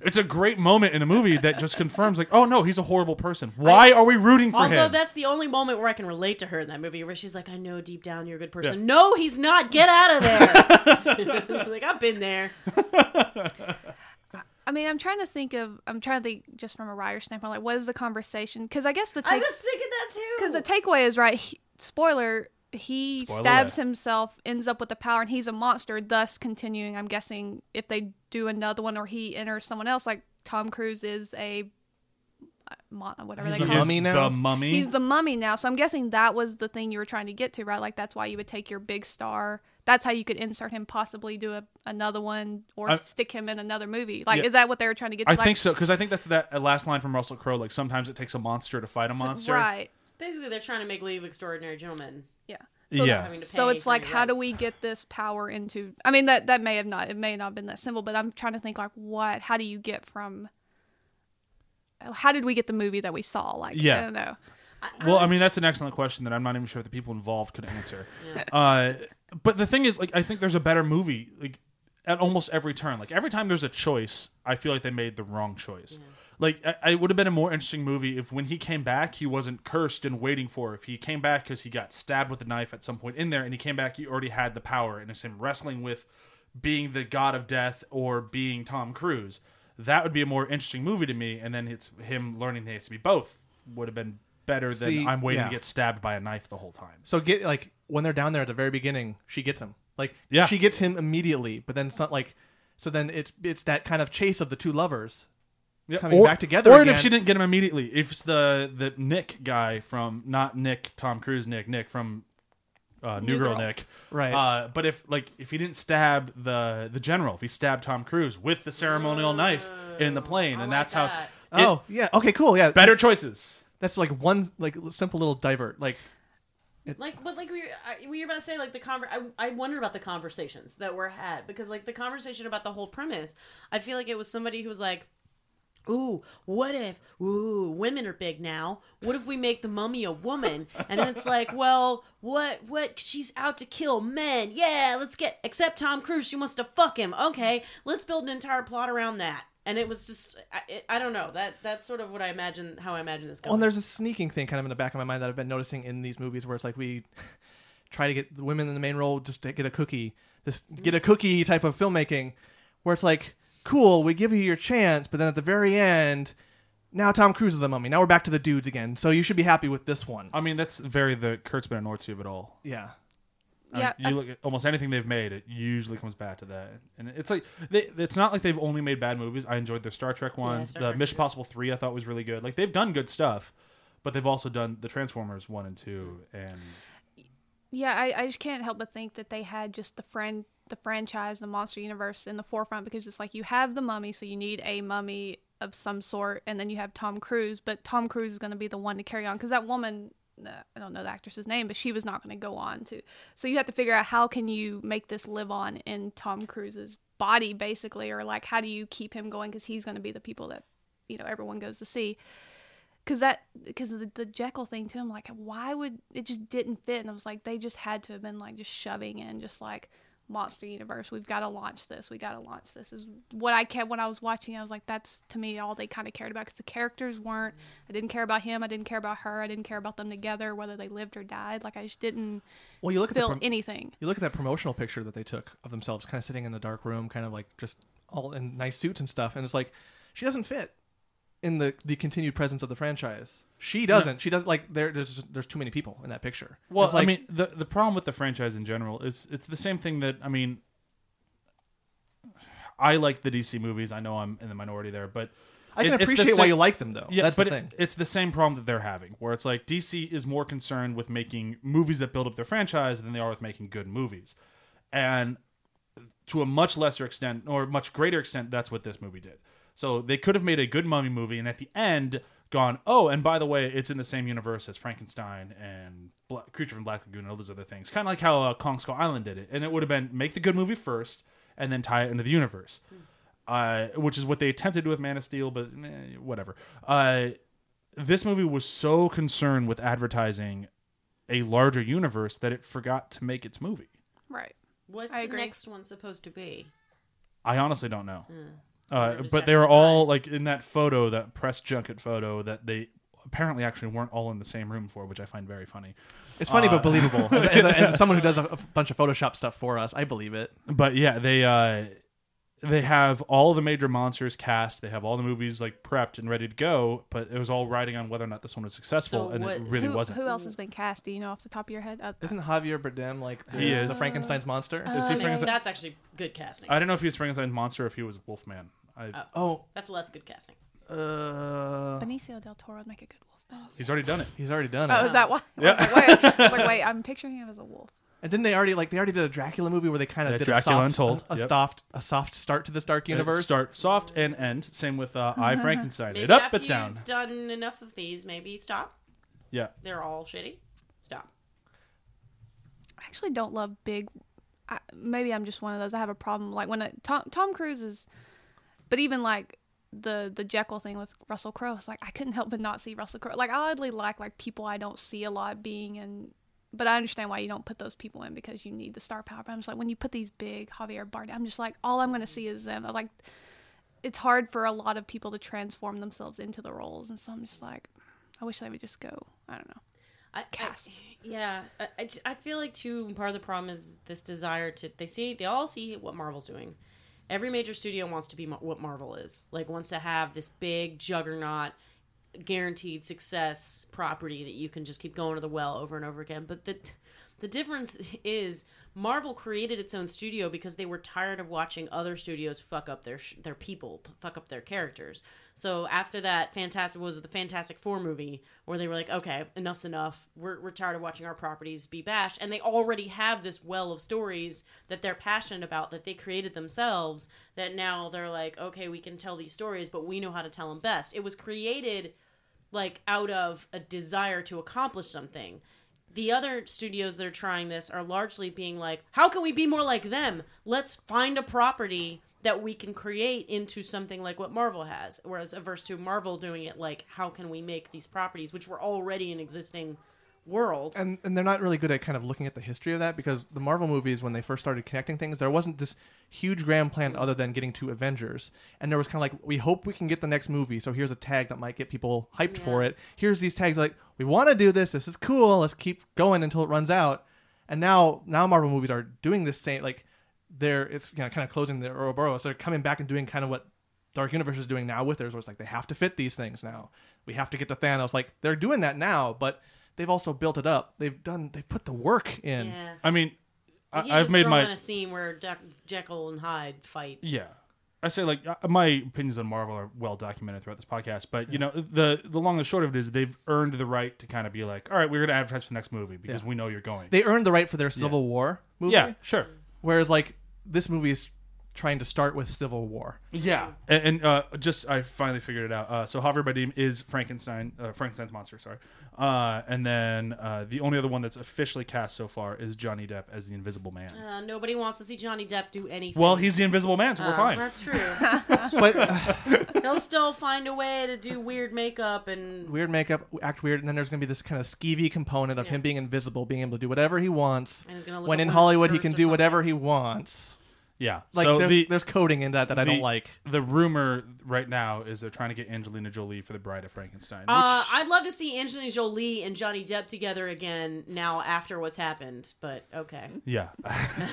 it's a great moment in a movie that just [LAUGHS] confirms, like, oh no, he's a horrible person. Why are we rooting for him? Although him? that's the only moment where I can relate to her in that movie, where she's like, "I know deep down you're a good person." No, he's not. Get out of there. [LAUGHS] like I've been there. I mean, I'm trying to think of. I'm trying to think just from a writer standpoint, like what is the conversation? Because I guess the I was thinking that too. because the takeaway is right. He, spoiler. He Spoiler stabs alert. himself, ends up with the power, and he's a monster. Thus, continuing. I'm guessing if they do another one or he enters someone else, like Tom Cruise is a uh, mo- whatever He's they the call. Is it. mummy now? The mummy. He's the mummy now. So I'm guessing that was the thing you were trying to get to, right? Like that's why you would take your big star. That's how you could insert him, possibly do a, another one or I- stick him in another movie. Like, Yeah. is that what they were trying to get to? I like, think so because I think that's that last line from Russell Crowe. Like sometimes it takes a monster to fight a monster. Right. Basically, they're trying to make League of Extraordinary Gentlemen. Yeah. Yeah. So it's like, your how do we get this power into? I mean, that that may have not. It may not have been that simple, but I'm trying to think like, what? How do you get from? How did we get the movie that we saw? Like, Yeah. I don't know. Well, I mean, that's an excellent question that I'm not even sure if the people involved could answer. [LAUGHS] Uh, but the thing is, like, I think there's a better movie, like, at almost every turn. Like, every time there's a choice, I feel like they made the wrong choice. Like, I, it would have been a more interesting movie if when he came back, he wasn't cursed and waiting for. If he came back because he got stabbed with a knife at some point in there, and he came back, he already had the power, and it's him wrestling with being the god of death or being Tom Cruise. That would be a more interesting movie to me, and then it's him learning he has to be both. Would have been better than See, I'm waiting yeah. to get stabbed by a knife the whole time. So get like when they're down there at the very beginning, she gets him. Like Yeah. she gets him immediately, but then it's not like so then it's it's that kind of chase of the two lovers. Yeah, coming or, back together Or again. if she didn't get him immediately, if the the Nick guy from not Nick Tom Cruise Nick Nick from uh, New, New Girl, Girl. Nick, Right. Uh, but if like if he didn't stab the the general, if he stabbed Tom Cruise with the ceremonial knife in the plane, I and like that's that. how it- Oh, yeah. Okay, cool. Yeah. better choices. That's like one like simple little divert. Like Like, but like we were, I, we were about to say, like the conver- I, I wonder about the conversations that were had because, like, the conversation about the whole premise, I feel like it was somebody who was like, "Ooh, what if? Ooh, women are big now. What if we make the mummy a woman?" And then it's like, [LAUGHS] "Well, what? What? She's out to kill men. Yeah, let's get. Except Tom Cruise, she wants to fuck him. Okay, let's build an entire plot around that." And it was just, I, it, I don't know. That that's sort of what I imagine, how I imagine this going. Well, and there's a sneaking thing kind of in the back of my mind that I've been noticing in these movies where it's like we [LAUGHS] try to get the women in the main role just to get a cookie, this get a mm. cookie type of filmmaking, where it's like, cool, we give you your chance, but then at the very end, now Tom Cruise is the mummy. Now we're back to the dudes again. So you should be happy with this one. I mean, that's very the Kurtzman and Orci of it all. Yeah. I Yeah, you look at almost anything they've made, it usually comes back to that. And it's like they, it's not like they've only made bad movies. I enjoyed their Star Trek ones. Star the Mission good. Possible three, I thought was really good. Like they've done good stuff, but they've also done the Transformers one and two. And Yeah, I, I just can't help but think that they had just the friend the franchise, the monster universe in the forefront because it's like you have the mummy, so you need a mummy of some sort, and then you have Tom Cruise, but Tom Cruise is going to be the one to carry on because that woman, uh, I don't know the actress's name, but she was not going to go on to. So you have to figure out how can you make this live on in Tom Cruise's body, basically, or like how do you keep him going because he's going to be the people that you know everyone goes to see because that because the, the Jekyll thing too. I'm like, why would it just didn't fit? And I was like, they just had to have been like just shoving in, just like monster universe. We've got to launch this. We got to launch this. Is what I kept when I was watching. I was like, that's to me all they kind of cared about because the characters weren't. I didn't care about him. I didn't care about her. I didn't care about them together, whether they lived or died. Like I just didn't Well, you look at the prom- anything. you look at that promotional picture that they took of themselves, kind of sitting in the dark room, kind of like just all in nice suits and stuff, and it's like she doesn't fit in the the continued presence of the franchise. She doesn't. She doesn't like there. There's just, there's too many people in that picture. Well, It's like, I mean, the the problem with the franchise in general is it's the same thing that I mean. I like the DC movies. I know I'm in the minority there, but I can it- it's the appreciate why same- you like them though. Yeah, that's but the it- thing. it's the same problem that they're having, where it's like DC is more concerned with making movies that build up their franchise than they are with making good movies, and to a much lesser extent or much greater extent, that's what this movie did. So they could have made a good mummy movie, and at the end, gone, oh, and by the way, it's in the same universe as Frankenstein and Bla- Creature from Black Lagoon and all those other things, kind of like how uh, Kong Skull Island did it, and it would have been make the good movie first and then tie it into the universe uh, which is what they attempted to do with Man of Steel, but eh, whatever. Uh, this movie was so concerned with advertising a larger universe that it forgot to make its movie. Right. What's I the agree. next one supposed to be? I honestly don't know. Or Uh, but they having were fun? all like in that photo, that press junket photo that they apparently actually weren't all in the same room for, which I find very funny. It's funny uh, but believable. As, as, as someone who does a, a bunch of Photoshop stuff for us, I believe it. But yeah, they uh, they have all the major monsters cast. They have all the movies like prepped and ready to go. But it was all riding on whether or not this one was successful, So and what- it really who, wasn't. Who else has been cast? Do you know off the top of your head? Uh, Isn't Javier Bardem like the, He the is. Frankenstein's monster? Is he That makes- Frankenstein- that's actually good casting. I don't know if he was Frankenstein's monster or if he was Wolfman. I, Oh. oh, that's less good casting. uh, Benicio del Toro would make a good wolf. he's already done it. he's already done it. Oh, is that why? Yeah. Like, wait, I like, wait, I'm picturing him as a wolf. And didn't they already like they already did a Dracula movie where they kind of Yeah, did Dracula a soft, Untold. a, a Yep. soft, a soft start to this dark universe. Start soft and end. Same with uh, [LAUGHS] I Frankenstein. Maybe it up, after it's down. you've done enough of these, maybe stop. Yeah. They're all shitty. Stop. I actually don't love big. I, maybe I'm just one of those. I have a problem like when I, Tom Tom Cruise is, but even like the the Jekyll thing with Russell Crowe, it's like I couldn't help but not see Russell Crowe. Like I oddly like like people I don't see a lot being in. But I understand why you don't put those people in because you need the star power. But I'm just like when you put these big Javier Bardem, I'm just like all I'm gonna see is them. I'm like it's hard for a lot of people to transform themselves into the roles, and so I'm just like, I wish they would just go. I don't know. I, Cast. Yeah. I, yeah, I, I feel like too part of the problem is this desire to they see they all see what Marvel's doing. Every major studio wants to be what Marvel is. Like wants to have this big juggernaut guaranteed success property that you can just keep going to the well over and over again. But the the difference is Marvel created its own studio because they were tired of watching other studios fuck up their their people, fuck up their characters. So after that, Fantastic was the Fantastic Four movie where they were like, okay, enough's enough. We're we're tired of watching our properties be bashed, and they already have this well of stories that they're passionate about that they created themselves. That now they're like, okay, we can tell these stories, but we know how to tell them best. It was created like out of a desire to accomplish something. The other studios that are trying this are largely being like, how can we be more like them? Let's find a property that we can create into something like what Marvel has. Whereas averse to Marvel doing it like, how can we make these properties, which were already an existing world? and and they're not really good at kind of looking at the history of that because the Marvel movies when they first started connecting things there wasn't this huge grand plan other than getting to Avengers. And there was kind of like we hope we can get the next movie so here's a tag that might get people hyped for it. Here's these tags like we want to do this this is cool let's keep going until it runs out. And now now Marvel movies are doing this same like they're it's you know kind of closing their Ouroboros. So they're coming back and doing kind of what Dark Universe is doing now with theirs where it's like they have to fit these things now. We have to get to Thanos. Like they're doing that now but they've also built it up. They've done. They put the work in. yeah. I mean, I, can't I've just made my in a scene where Jack- Jekyll and Hyde fight. yeah. I say like uh, my opinions on Marvel are well documented throughout this podcast, but you know the the long and short of it is they've earned the right to kind of be like, all right, we're going to advertise for the next movie because Yeah. we know you're going. They earned the right for their Civil War movie. yeah, sure. Whereas like this movie is trying to start with Civil War. Yeah, and, and uh, just I finally figured it out. Uh, so Javier Bardem is Frankenstein, uh, Frankenstein's monster. Sorry, uh, and then uh, the only other one that's officially cast so far is Johnny Depp as the Invisible Man. Uh, nobody wants to see Johnny Depp do anything. well, he's the Invisible Man, so we're Uh, fine. That's true. [LAUGHS] But uh, [LAUGHS] He'll still find a way to do weird makeup and weird makeup, act weird, and then there's going to be this kind of skeevy component of him being invisible, being able to do whatever he wants. And he's gonna look When in one of his Hollywood, he can or do whatever he wants. Yeah. Like so there's, the there's coding in that that I the- don't like. the rumor right now is they're trying to get Angelina Jolie for the Bride of Frankenstein. Which, Uh, I'd love to see Angelina Jolie and Johnny Depp together again now after what's happened, but okay. [LAUGHS] yeah, [LAUGHS]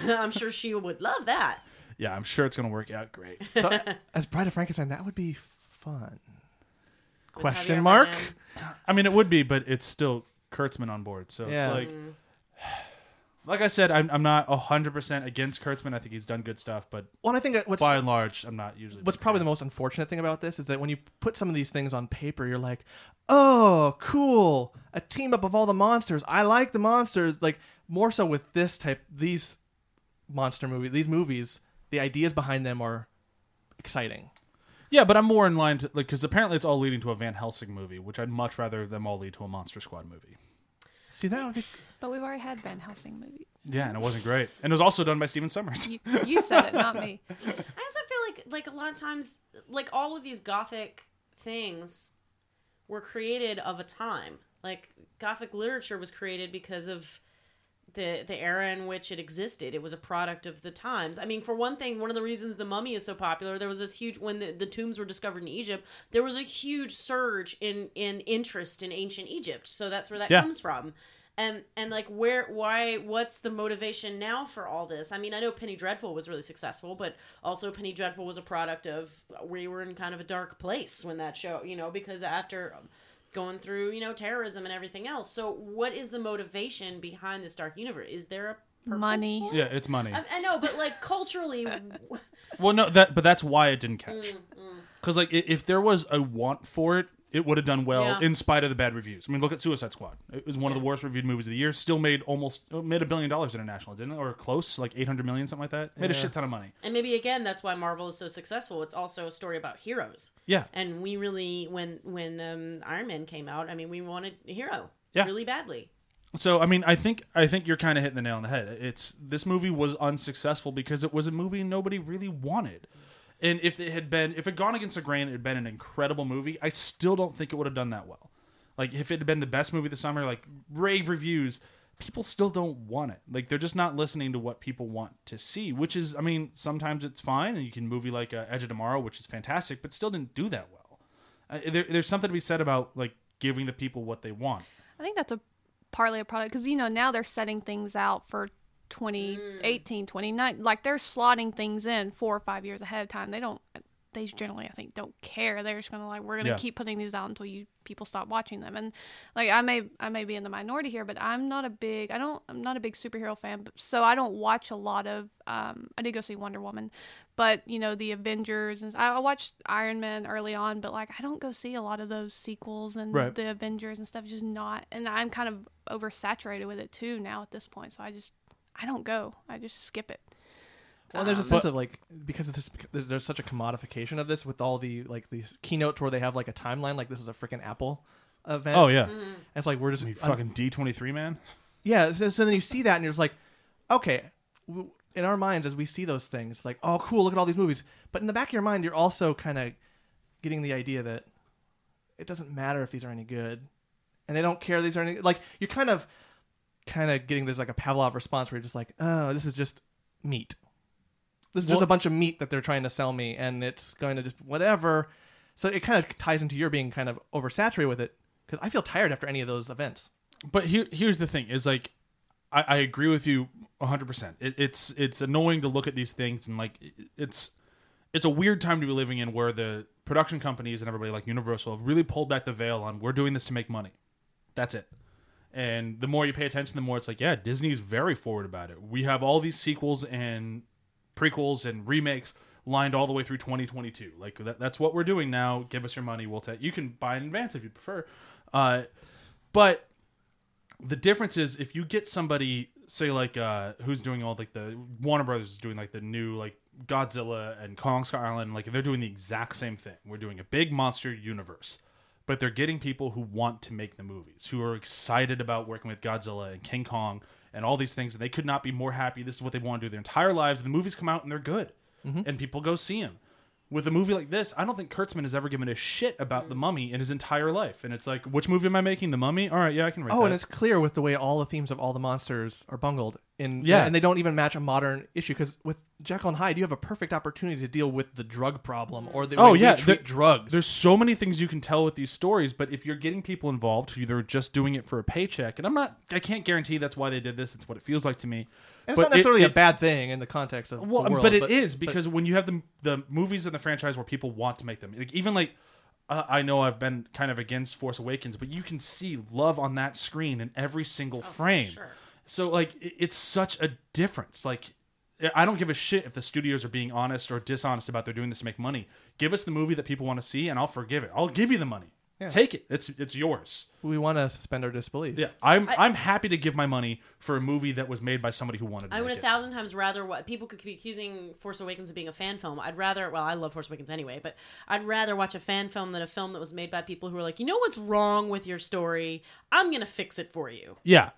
I'm sure she would love that. yeah, I'm sure it's gonna work out great. [LAUGHS] So as Bride of Frankenstein, that would be fun. With Question Javier mark? Bardem. I mean, it would be, but it's still Kurtzman on board. So Yeah. it's like, like I said, I'm, I'm not 100 percent against Kurtzman. I think he's done good stuff, but Well, I think that what's by and large, I'm not usually. what's probably the most unfortunate thing about this is that when you put some of these things on paper, you're like, oh, cool, a team up of all the monsters. I like the monsters. Like more so with this type, these monster movies, these movies, the ideas behind them are exciting. Yeah, but I'm more in line to like because apparently it's all leading to a Van Helsing movie, which I'd much rather them all lead to a Monster Squad movie. See that would be But we've already had Van Helsing movie. Yeah, and it wasn't great, and it was also done by Stephen Sommers. You, you said it, not me. [LAUGHS] I also feel like like a lot of times like all of these gothic things were created of a time. Like gothic literature was created because of the the era in which it existed. It was a product of the times. I mean, for one thing, one of the reasons the mummy is so popular, there was this huge when the, the tombs were discovered in Egypt, there was a huge surge in in interest in ancient Egypt. So that's where that Yeah. comes from. And and like where why what's the motivation now for all this? I mean, I know Penny Dreadful was really successful, but also Penny Dreadful was a product of we were in kind of a dark place when that show, you know, because after going through, you know, terrorism and everything else. So what is the motivation behind this dark universe? Is there a purpose Money. for it? yeah, it's money. I, I know, but like culturally, [LAUGHS] Well, no, that but that's why it didn't catch. Mm, Because like if there was a want for it, it would have done well Yeah. in spite of the bad reviews. I mean, look at Suicide Squad. It was one of the worst reviewed movies of the year. Still made almost uh, made a billion dollars international, didn't it? Or close, like eight hundred million, something like that. Made a shit ton of money. and maybe again that's why Marvel is so successful. It's also a story about heroes. Yeah, And we really, when when um, Iron Man came out, I mean, we wanted a hero Yeah. really badly. So I mean, I think I think you're kind of hitting the nail on the head. It's this movie was unsuccessful because it was a movie nobody really wanted. And if it had been, if it gone against the grain, it had been an incredible movie. I still don't think it would have done that well. Like if it had been the best movie this summer, like rave reviews, people still don't want it. Like they're just not listening to what people want to see. Which is, I mean, sometimes it's fine, and you can movie like uh, Edge of Tomorrow, which is fantastic, but still didn't do that well. Uh, there, there's something to be said about like giving the people what they want. I think that's a partly a product because you know now they're setting things out for 2018, 29. Like they're slotting things in four or five years ahead of time. They don't. They generally, I think, don't care. They're just gonna like we're gonna Yeah. keep putting these out until you people stop watching them. And like I may I may be in the minority here, but I'm not a big I don't I'm not a big superhero fan. But, so I don't watch a lot of. Um, I did go see Wonder Woman, but you know the Avengers and I I watched Iron Man early on, but like I don't go see a lot of those sequels and Right. the Avengers and stuff. Just not, and I'm kind of oversaturated with it too now at this point. So I just I don't go. I just skip it. Well, there's a Um, sense of like because of this, there's, there's such a commodification of this with all the like these keynotes where they have like a timeline, like this is a freaking Apple event. Oh yeah, Mm-hmm. And it's like we're just you I'm- fucking D twenty three man. yeah. So, so then you see that and you're just like, okay, w- in our minds as we see those things, it's like, oh, cool, look at all these movies. But in the back of your mind, you're also kind of getting the idea that it doesn't matter if these are any good, and they don't care these are any like you're kind of kind of getting there's like a Pavlov response where you're just like, oh, this is just meat. This is just Well- a bunch of meat that they're trying to sell me, and it's going to just whatever. So it kind of ties into your being kind of oversaturated with it because I feel tired after any of those events. But here, here's the thing: is like, I, I agree with you 100. percent it, It's it's annoying to look at these things and like it- it's it's a weird time to be living in where the production companies and everybody like Universal have really pulled back the veil on we're doing this to make money. That's it. And the more you pay attention, the more it's like, yeah, Disney's very forward about it. We have all these sequels and prequels and remakes lined all the way through 2022. Like that, that's what we're doing now. Give us your money. We'll take. You can buy in advance if you prefer. Uh, but the difference is if you get somebody say like uh who's doing all like the Warner Brothers is doing like the new like Godzilla and Kong Skull Island like they're doing the exact same thing. We're doing a big monster universe. But they're getting people who want to make the movies, who are excited about working with Godzilla and King Kong and all these things, and they could not be more happy. This is what they want to do their entire lives. The movies come out and they're good, mm-hmm. and people go see them. With a movie like this, I don't think Kurtzman has ever given a shit about the mm. Mummy in his entire life. And it's like, which movie am I making? The Mummy? All right, yeah, I can write Oh, that. and it's clear with the way all the themes of all the monsters are bungled. In, Yeah. and they don't even match a modern issue because with Jekyll and Hyde, you have a perfect opportunity to deal with the drug problem or the Oh way yeah, treat there- drugs. There's so many things you can tell with these stories, but if you're getting people involved who they're just doing it for a paycheck, and I'm not, I can't guarantee that's why they did this. It's what it feels like to me. And it's not necessarily it- a bad thing in the context of Well, the world, but it is because when you have the the movies in the franchise where people want to make them, like even like uh, I know I've been kind of against Force Awakens, but you can see love on that screen in every single frame. sure. So like it, it's such a difference. Like I don't give a shit if the studios are being honest or dishonest about they're doing this to make money. Give us the movie that people want to see, and I'll forgive it. I'll give you the money. Take it. It's it's yours. we want to suspend our disbelief. Yeah, I'm I, am happy to give my money for a movie that was made by somebody who wanted to I make would a it. thousand times rather what people could be accusing Force Awakens of being a fan film. I'd rather, well, I love Force Awakens anyway, but I'd rather watch a fan film than a film that was made by people who are like, you know what's wrong with your story? I'm gonna fix it for you. Yeah,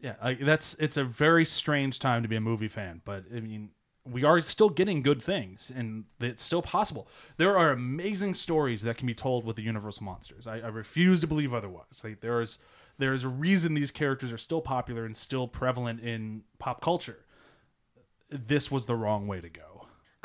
yeah. Like, that's it's a very strange time to be a movie fan, but I mean, we are still getting good things, and it's still possible. There are amazing stories that can be told with the Universal monsters. I, I refuse to believe otherwise. Like there is there is a reason these characters are still popular and still prevalent in pop culture. This was the wrong way to go.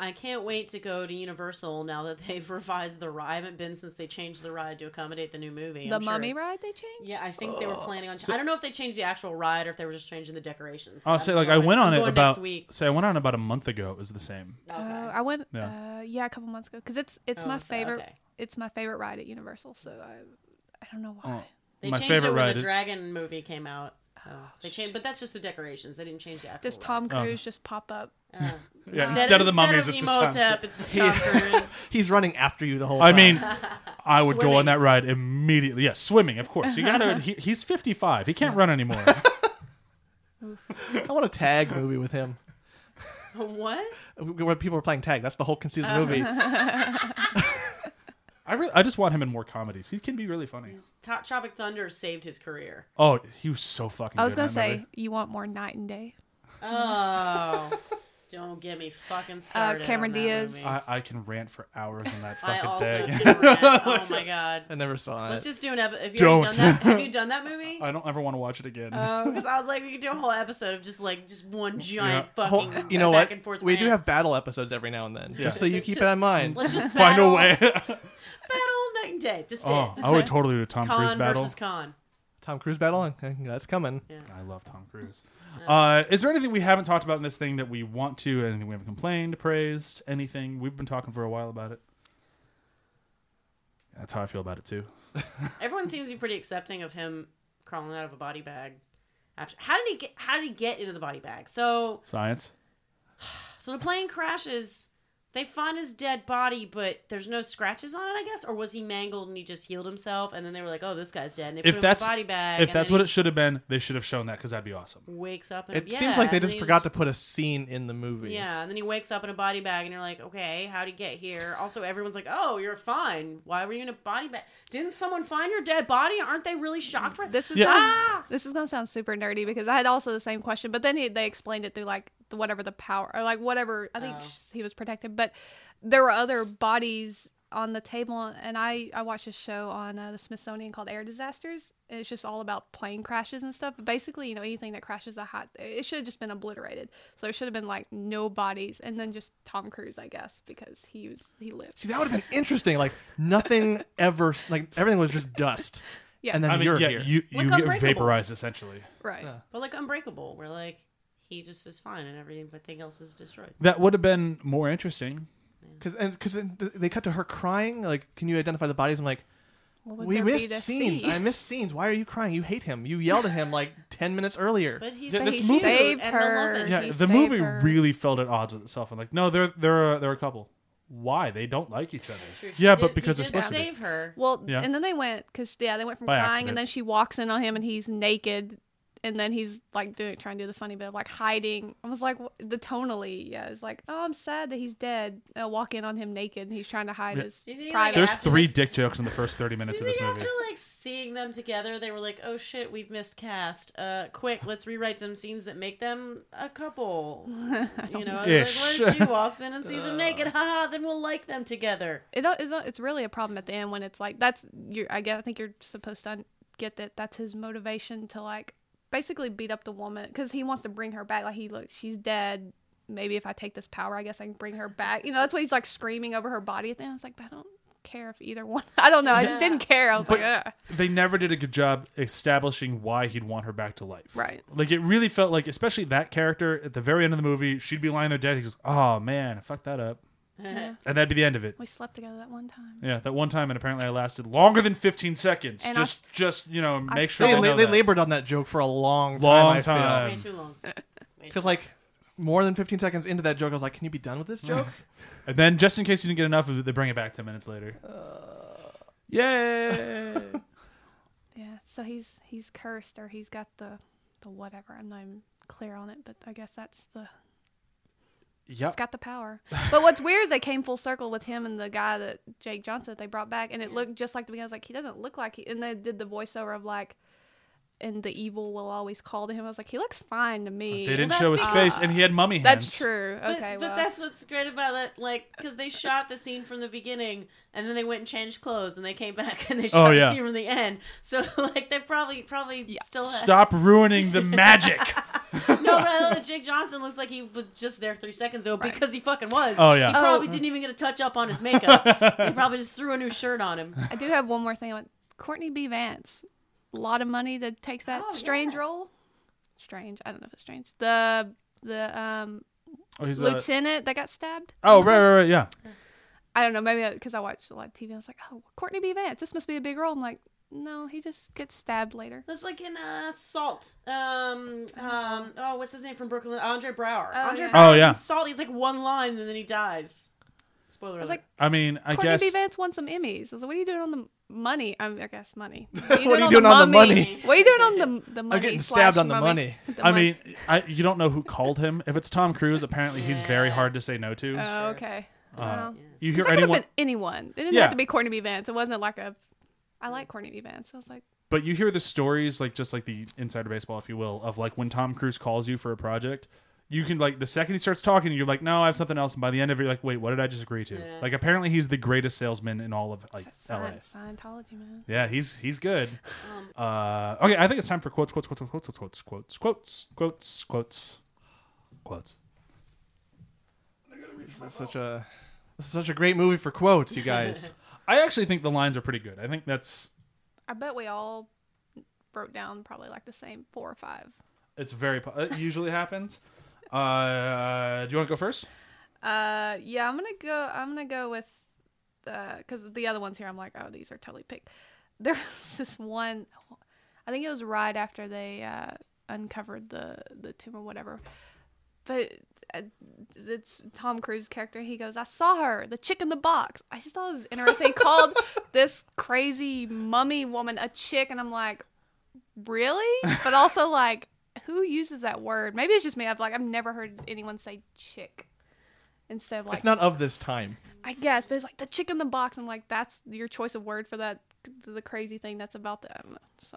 I can't wait to go to Universal now that [LAUGHS] they've revised the ride. I haven't been since they changed the ride to accommodate the new movie. The I'm sure mummy it's- ride they changed? Yeah, I think they were planning on. I don't know if they changed the actual ride or if they were just changing the decorations. I'll I'm say like I going- went on I'm it going about next week. say I went on about a month ago. It was the same. Okay. Uh, I went, Yeah. yeah. Uh, yeah, a couple months ago because it's it's Oh, my so- favorite. okay. It's my favorite ride at Universal. So I, I don't know why. Oh, They my changed favorite it when ride the is- Dragon movie came out. So they changed, but that's just the decorations. They didn't change the actual. Does Tom Oh. Cruise just pop up? Uh, Yeah, instead of the mummies, instead it's of just Tom Imhotep, it's just Tom He's running after you the whole I mean, I would go Swimming. on that ride immediately. Yeah, swimming, of course. You gotta. He, he's fifty-five. He can't run anymore. [LAUGHS] I want a tag movie with him. what? Where people are playing tag. That's the whole conceit of the movie. Oh. [LAUGHS] I really, I just want him in more comedies. He can be really funny. Top Tropic Thunder saved his career. Oh, he was so fucking. I was good in gonna that say movie. you want more Knight and Day. Oh, [LAUGHS] don't get me fucking started. Uh, Cameron on that Diaz. movie. I, I can rant for hours on that I fucking also thing. can rant. [LAUGHS] Oh my god. I never saw that. Let's it. just do an episode. Have you Don't. done that? Have you done that movie? I don't ever want to watch it again. Because I was like, we could do a whole episode of just like just one giant Yeah. fucking Whole- you know back what? and forth. We do rant. have battle episodes every now and then, Yeah. just so you It's keep just- it in mind. Let's just [LAUGHS] Find battle, a way. [LAUGHS] battle Knight and Day. Just oh, it. I would totally do a Tom Con Cruise battle. versus con. Tom Cruise battle. Okay, that's coming. I love Tom Cruise. Uh, is there anything we haven't talked about in this thing that we want to? Anything we haven't complained, praised, anything? We've been talking for a while about it. That's how I feel about it too. [LAUGHS] Everyone seems to be pretty accepting of him crawling out of a body bag. After how did he get? How did he get into the body bag? So Science. [SIGHS] so the plane crashes. They find his dead body, but there's no scratches on it, I guess, or was he mangled and he just healed himself? And then they were like, "Oh, this guy's dead." And they put If him that's in a body bag. if and that's then what he it should have been, they should have shown that because that'd be awesome. wakes up. In It a, yeah, seems like they and just then he forgot to put a scene in the movie. Yeah, and then he wakes up in a body bag, and you're like, okay, how'd he get here? Also, everyone's like, oh, you're fine. Why were you in a body bag? Didn't someone find your dead body? Aren't they really shocked? Right? This is Yeah. gonna, Ah! this is gonna sound super nerdy because I had also the same question, but then he, they explained it through like the whatever the power or like whatever. I think Oh. he was protected, but there were other bodies on the table, and I I watched a show on uh, the Smithsonian called Air Disasters. And it's just all about plane crashes and stuff. But basically, you know, anything that crashes the hot, it should have just been obliterated. So it should have been like no bodies, and then just Tom Cruise, I guess, because he was he lived. See, that would have been interesting. Like nothing [LAUGHS] ever. Like everything was just dust. Yeah. And then I mean, you're yeah, here. you Like get vaporized essentially. Right. Yeah. But like Unbreakable, we're like he just is fine and everything but else is destroyed. That would have been more interesting. Because and because they cut to her crying. Like, can you identify the bodies? I'm like, we missed scenes. see? I missed scenes. Why are you crying? You hate him. You yelled at him like [LAUGHS] ten minutes earlier. But he's Yeah, this cute, movie- Saved and the her. Yeah, he the saved movie her. really felt at odds with itself. I'm like, no, they're they're they're a couple. Why they don't like each other? True, he Yeah, did- but because he it's did supposed to be. save her. Well, Yeah. and then they went because yeah, they went from By crying, accident. and then she walks in on him, and he's naked, and then he's like doing trying to do the funny bit of like hiding. I was like the tonally, yeah, it's like oh I'm sad that he's dead. I'll walk in on him naked and he's trying to hide Yeah. his Do private. like, There's three this- dick jokes in the first 30 Do minutes you of this think movie. after like seeing them together, they were like, "Oh shit, we've missed cast. Uh, quick, let's rewrite some scenes that make them a couple." [LAUGHS] you know, like, Ish. what she walks in and sees them [LAUGHS] naked? Haha, then we'll like them together. it don't- it's, not- it's really a problem at the end when it's like that's you're I guess I think you're supposed to un- get that that's his motivation to like basically beat up the woman because he wants to bring her back like he look she's dead maybe if I take this power I guess I can bring her back you know that's why he's like screaming over her body at the end I was like but I don't care if either one [LAUGHS] I don't know I just didn't care I was But- like Ugh. they never did a good job establishing why he'd want her back to life. Right. Like it really felt like, especially that character at the very end of the movie, she'd be lying there dead. He goes, "Oh man, I fucked that up,". [LAUGHS] and that'd be the end of it. we slept together that one time Yeah, that one time, and apparently I lasted longer than 15 seconds. And I just, just you know, I make sure They, they, la- know they that. labored on that joke for a long time. Long time. Way too long. Because like more than 15 seconds into that joke, I was like, "Can you be done with this joke?" [LAUGHS] And then, just in case you didn't get enough of it, they bring it back 10 minutes later. Uh. Yay! [LAUGHS] yeah so he's he's cursed or he's got the the whatever I'm not even clear on it but I guess that's the He's yep. got the power. But what's weird is they came full circle with him and the guy that Jake Johnson that they brought back, and it looked just like the beginning. I was like, he doesn't look like he. And they did the voiceover of like, and the evil will always call to him. I was like, he looks fine to me. They didn't that's show his because- face, and he had mummy hands. That's true. But, Okay, but well, that's what's great about it, like, because they shot the scene from the beginning, and then they went and changed clothes, and they came back [LAUGHS] and they shot Oh, yeah. the scene from the end. So, [LAUGHS] like, they probably probably Yeah. still had, Stop ruining the [LAUGHS] magic. no. But Jake Johnson looks like he was just there three seconds ago Right. because he fucking was. Oh, yeah. he probably Oh. didn't even get a touch up on his makeup. he probably just threw a new shirt on him. I do have one more thing. on Courtney B. Vance, a lot of money to take that Oh, strange yeah. role. Strange. I don't know if it's strange. The the um Oh, he's a, lieutenant that got stabbed. oh, right, right, right, yeah. I don't know. Maybe because I watched a lot of TV. I was like, oh, Courtney B. Vance. This must be a big role. I'm like, no, he just gets stabbed later. That's like in uh, Salt. Um, um, oh, what's his name from Brooklyn? Andre Braugher. Oh, Andre yeah. Braugher Oh, yeah. in Salt. He's like one line and then he dies. Spoiler I was alert. like, I mean, I Courtney guess. B. Vance won some Emmys. I was like, what are you doing on the money? Um, I guess money. [LAUGHS] What What are you doing on the money? What are you doing on the the money? I'm getting stabbed on the mummy? money. The I mon- mean, I, you don't know who called him. If it's Tom Cruise, apparently he's very hard to say no to. oh, okay. Well, you 'cause hear that could have anyone, been anyone. It didn't Yeah. have to be Courtney B. Vance. It wasn't like a. I like Courtney B. Vance. I was like, but you hear the stories, like just like the insider baseball, if you will, of like when Tom Cruise calls you for a project. You can like the second he starts talking, you're like, no, I have something else, and by the end of it, you're like, wait, what did I just agree to? Yeah. Like apparently he's the greatest salesman in all of like LA. Scientology, man. Yeah, he's he's good. Um, Uh, okay, I think it's time for quotes, quotes, quotes, quotes, quotes, quotes, quotes, quotes, quotes, quotes. This is such a this is such a great movie for quotes, you guys. [LAUGHS] I actually think the lines are pretty good. I think that's I bet we all wrote down probably like the same four or five. it's very. It usually happens. [LAUGHS] Uh, do you want to go first? Uh, yeah, I'm gonna go. I'm gonna go with because the other ones here, I'm like, oh, these are totally picked. There was [LAUGHS] this one. I think it was right after they uh, uncovered the the tomb or whatever. But uh, it's Tom Cruise's character. He goes, "I saw her, the chick in the box." I just thought it was interesting. He called [LAUGHS] this crazy mummy woman a chick, and I'm like, really? But also like, who uses that word? Maybe it's just me. I've like, I've never heard anyone say chick instead of like it's not of this time. I guess, but it's like the chick in the box. I'm like, that's your choice of word for that, the crazy thing that's about that. I don't know. So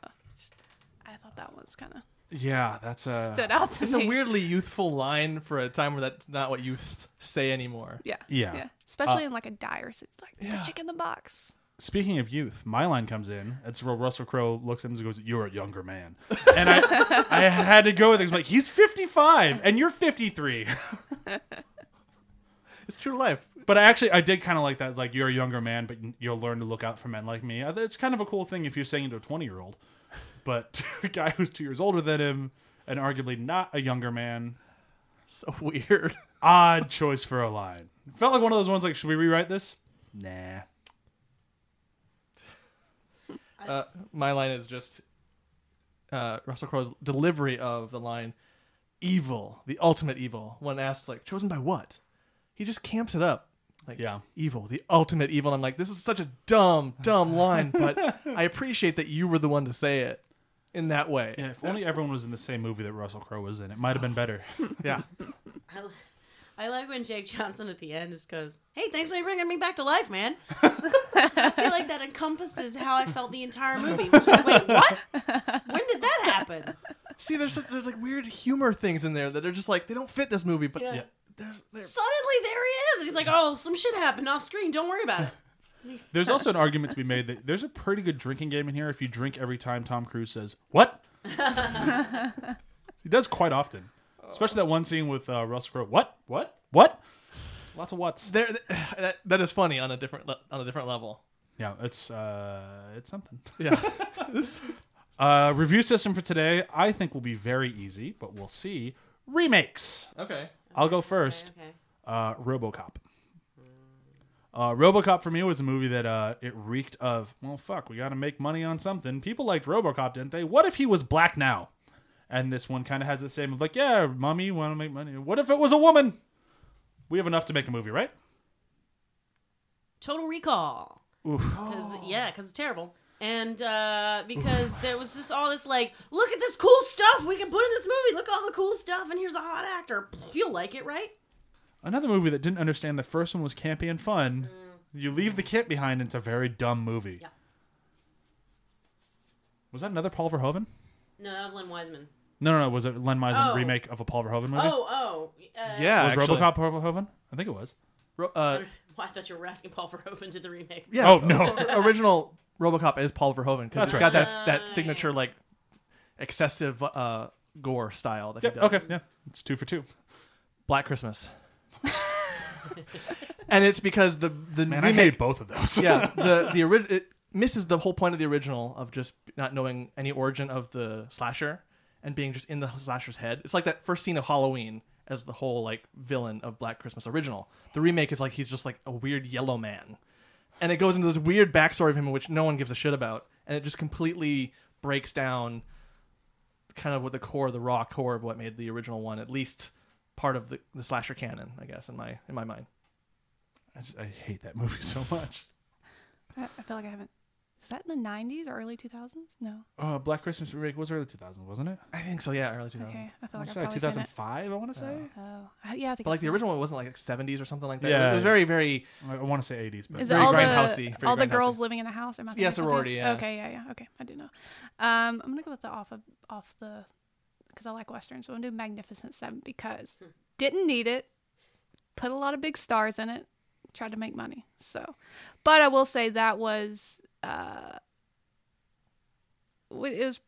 I thought that was kind of Yeah, that's uh, stood out to It's me. a weirdly youthful line for a time where that's not what youth say anymore. yeah, Yeah. yeah. Especially in like a dire. So it's like Yeah. the chick in the box. Speaking of youth, my line comes in. It's where Russell Crowe looks at him and goes, "You're a younger man," [LAUGHS] and I, I had to go with it. He's like, "He's 55 and you're 53." [LAUGHS] It's true life. But I actually, I did kind of like that. Like, you're a younger man, but you'll learn to look out for men like me. Uh, it's kind of a cool thing if you're saying it to a 20 year old, but to [LAUGHS] a guy who's two years older than him and arguably not a younger man, So weird. odd choice for a line. Felt like one of those ones. Like, should we rewrite this? Nah. Uh, my line is just uh, Russell Crowe's delivery of the line "evil, the ultimate evil." When asked, like, chosen by what? He just camps it up. Like, Yeah. evil, the ultimate evil. And I'm like, this is such a dumb, dumb line, but I appreciate that you were the one to say it. in that way. Yeah, if only everyone was in the same movie that Russell Crowe was in, it might have been better. Yeah. [LAUGHS] I, I like when Jake Johnson at the end just goes, "Hey, thanks for bringing me back to life, man." [LAUGHS] I feel like that encompasses how I felt the entire movie. Which was, Wait, what? When did that happen? See, there's there's like weird humor things in there that are just like they don't fit this movie, but Yeah. Yeah. there's, there's Suddenly, there he is. He's like, "Oh, some shit happened off screen. Don't worry about it." [LAUGHS] There's also an argument to be made that there's a pretty good drinking game in here if you drink every time Tom Cruise says, What? [LAUGHS] he does quite often. Especially that one scene with uh, Russell Crowe. What? What? What? Lots of what's. there [SIGHS] that, that is funny on a different le- on a different level. Yeah, it's uh, it's something. Yeah. [LAUGHS] [LAUGHS] Uh, review system for today, I think will be very easy, but we'll see. Remakes. okay. I'll go first. Okay. uh, RoboCop. Uh, RoboCop for me was a movie that uh, it reeked of. Well, fuck, we got to make money on something. People liked RoboCop, didn't they? What if he was black now? And this one kind of has the same of like, yeah, mommy, want to make money. What if it was a woman? We have enough to make a movie, right? Total Recall. Oof. Cause, Yeah, because it's terrible. And uh, because there was just all this like, look at this cool stuff we can put in this movie. Look at all the cool stuff, and here's a hot actor. You'll like it, right? Another movie that didn't understand the first one was campy and fun. You leave the kit behind, and it's a very dumb movie. Yeah. Was that another Paul Verhoeven? No, that was Len Wiseman. No, no, no. Was it Len Wiseman Oh. remake of a Paul Verhoeven movie? Oh, oh. Uh, Yeah. was actually. RoboCop Paul Verhoeven? I think it was. Ro- uh, [LAUGHS] I thought you were asking Paul Verhoeven to the remake. yeah. Oh, no. [LAUGHS] original RoboCop is Paul Verhoeven because That's it's right. got that that signature like excessive uh, gore style that Yeah, he does. okay, yeah. It's two for two. Black Christmas. and it's because the the Man, I remake hate both of those. yeah, [LAUGHS] the the ori- it misses the whole point of the original of just not knowing any origin of the slasher and being just in the slasher's head. It's like that first scene of Halloween as the whole like villain of Black Christmas original. The remake is like he's just like a weird yellow man, and it goes into this weird backstory of him which no one gives a shit about, and it just completely breaks down kind of what the core, the raw core of what made the original one, at least part of the, the slasher canon, I guess, in my in my mind. I, just, I hate that movie so much. I, I feel like I haven't. Is that in the '90s or early 2000s? No. Uh, Black Christmas remake was early 2000s, wasn't it? I think so, yeah, early 2000s. Okay, I feel I like I've probably seen it. 2005, I want to say. Oh, I- yeah, I think. But like the original one wasn't like 70s or something like that. Yeah. It was very, very. I, I want to say 80s, but Is it very all the grindhousey, very all the girls living in a house? Am I thinking Yeah, of something sorority, yeah. Okay, yeah, yeah. Okay, I do know. Um, I'm gonna go with the off of off the because I like westerns. so I'm gonna do Magnificent Seven because [LAUGHS] didn't need it, put a lot of big stars in it, tried to make money. So, but I will say that was uh, it was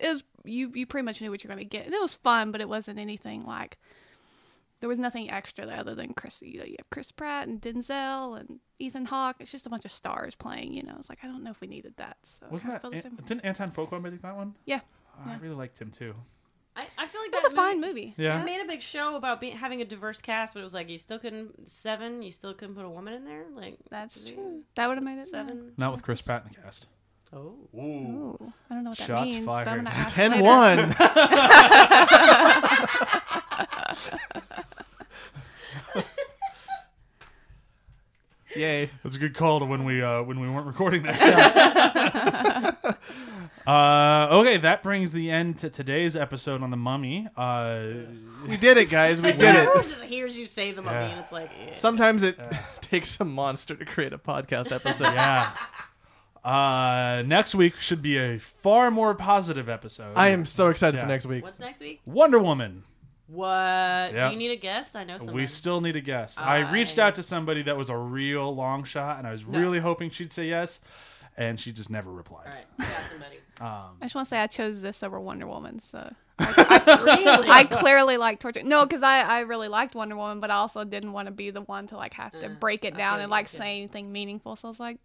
it was you you pretty much knew what you're gonna get, and it was fun, but it wasn't anything like. There was nothing extra there other than Chris. You know, you have Chris Pratt and Denzel and Ethan Hawke. It's just a bunch of stars playing. You know, it's like I don't know if we needed that. So wasn't that An- didn't Anton Fuqua make that one? Yeah, I Yeah. really liked him too. I, I feel like that's that a fine movie. Yeah. They made a big show about being, having a diverse cast, but it was like you still couldn't seven. You still couldn't put a woman in there. Like That's the- true. That would have made it seven. Not with Chris Pratt in the cast. Oh, Ooh. Ooh, I don't know what that Shots means. But I'm fired. gonna ask 10 later. 1. [LAUGHS] Yay. That's a good call to when we uh, when we weren't recording there. [LAUGHS] [LAUGHS] uh, okay, that brings the end to today's episode on the Mummy. Uh, We did it, guys. We did it. Everyone just hears you say the mummy, Yeah. and it's like, eh. Sometimes it [LAUGHS] takes a monster to create a podcast episode. yeah. Uh, next week should be a far more positive episode. I am so excited Yeah. for next week. what's next week? Wonder Woman. What? Yeah. Do you need a guest? I know somebody. We still need a guest. I reached I- out to somebody that was a real long shot, and I was really hoping she'd say yes, and she just never replied. All right, we got somebody. Um, I just want to say I chose this over Wonder Woman. So [LAUGHS] really? I clearly like torture. No, because I, I really liked Wonder Woman, but I also didn't want to be the one to like have to Uh, break it down and like say anything meaningful. So I was like,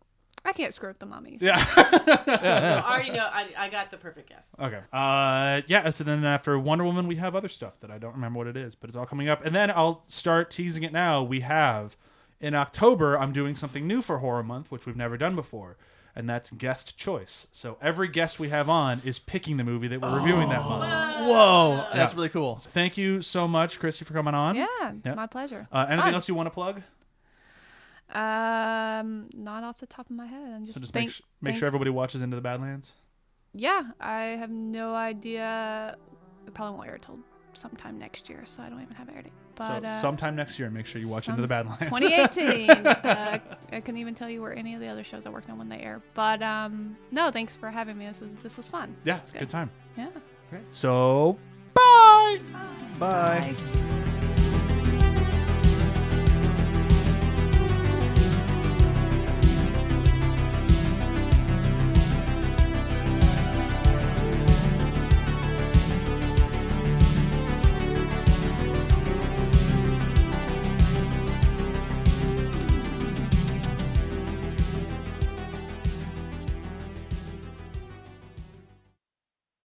I can't screw up the mummies. yeah. [LAUGHS] [LAUGHS] I already know. I, I got the perfect guess. Okay. Uh, yeah. So then after Wonder Woman, we have other stuff that I don't remember what it is, but it's all coming up. And then I'll start teasing it now. We have in October, I'm doing something new for Horror Month, which we've never done before, and that's guest choice. So every guest we have on is picking the movie that we're reviewing that month. Whoa. That's Yeah. really cool. Thank you so much, Christy, for coming on. Yeah, it's Yeah. my pleasure. Uh, It's anything fun. else you want to plug? Um, not off the top of my head. I'm just So just think, make, sh- make think- sure everybody watches Into the Badlands. yeah, I have no idea. It probably won't air till sometime next year, so I don't even have an air date. But so uh, sometime next year, make sure you watch Into the Badlands. [LAUGHS] 2018. [LAUGHS] uh, I couldn't even tell you where any of the other shows I worked on when they air. But um, no, thanks for having me. This was this was fun. yeah, It's a good time. Yeah. So, bye. Bye. Bye.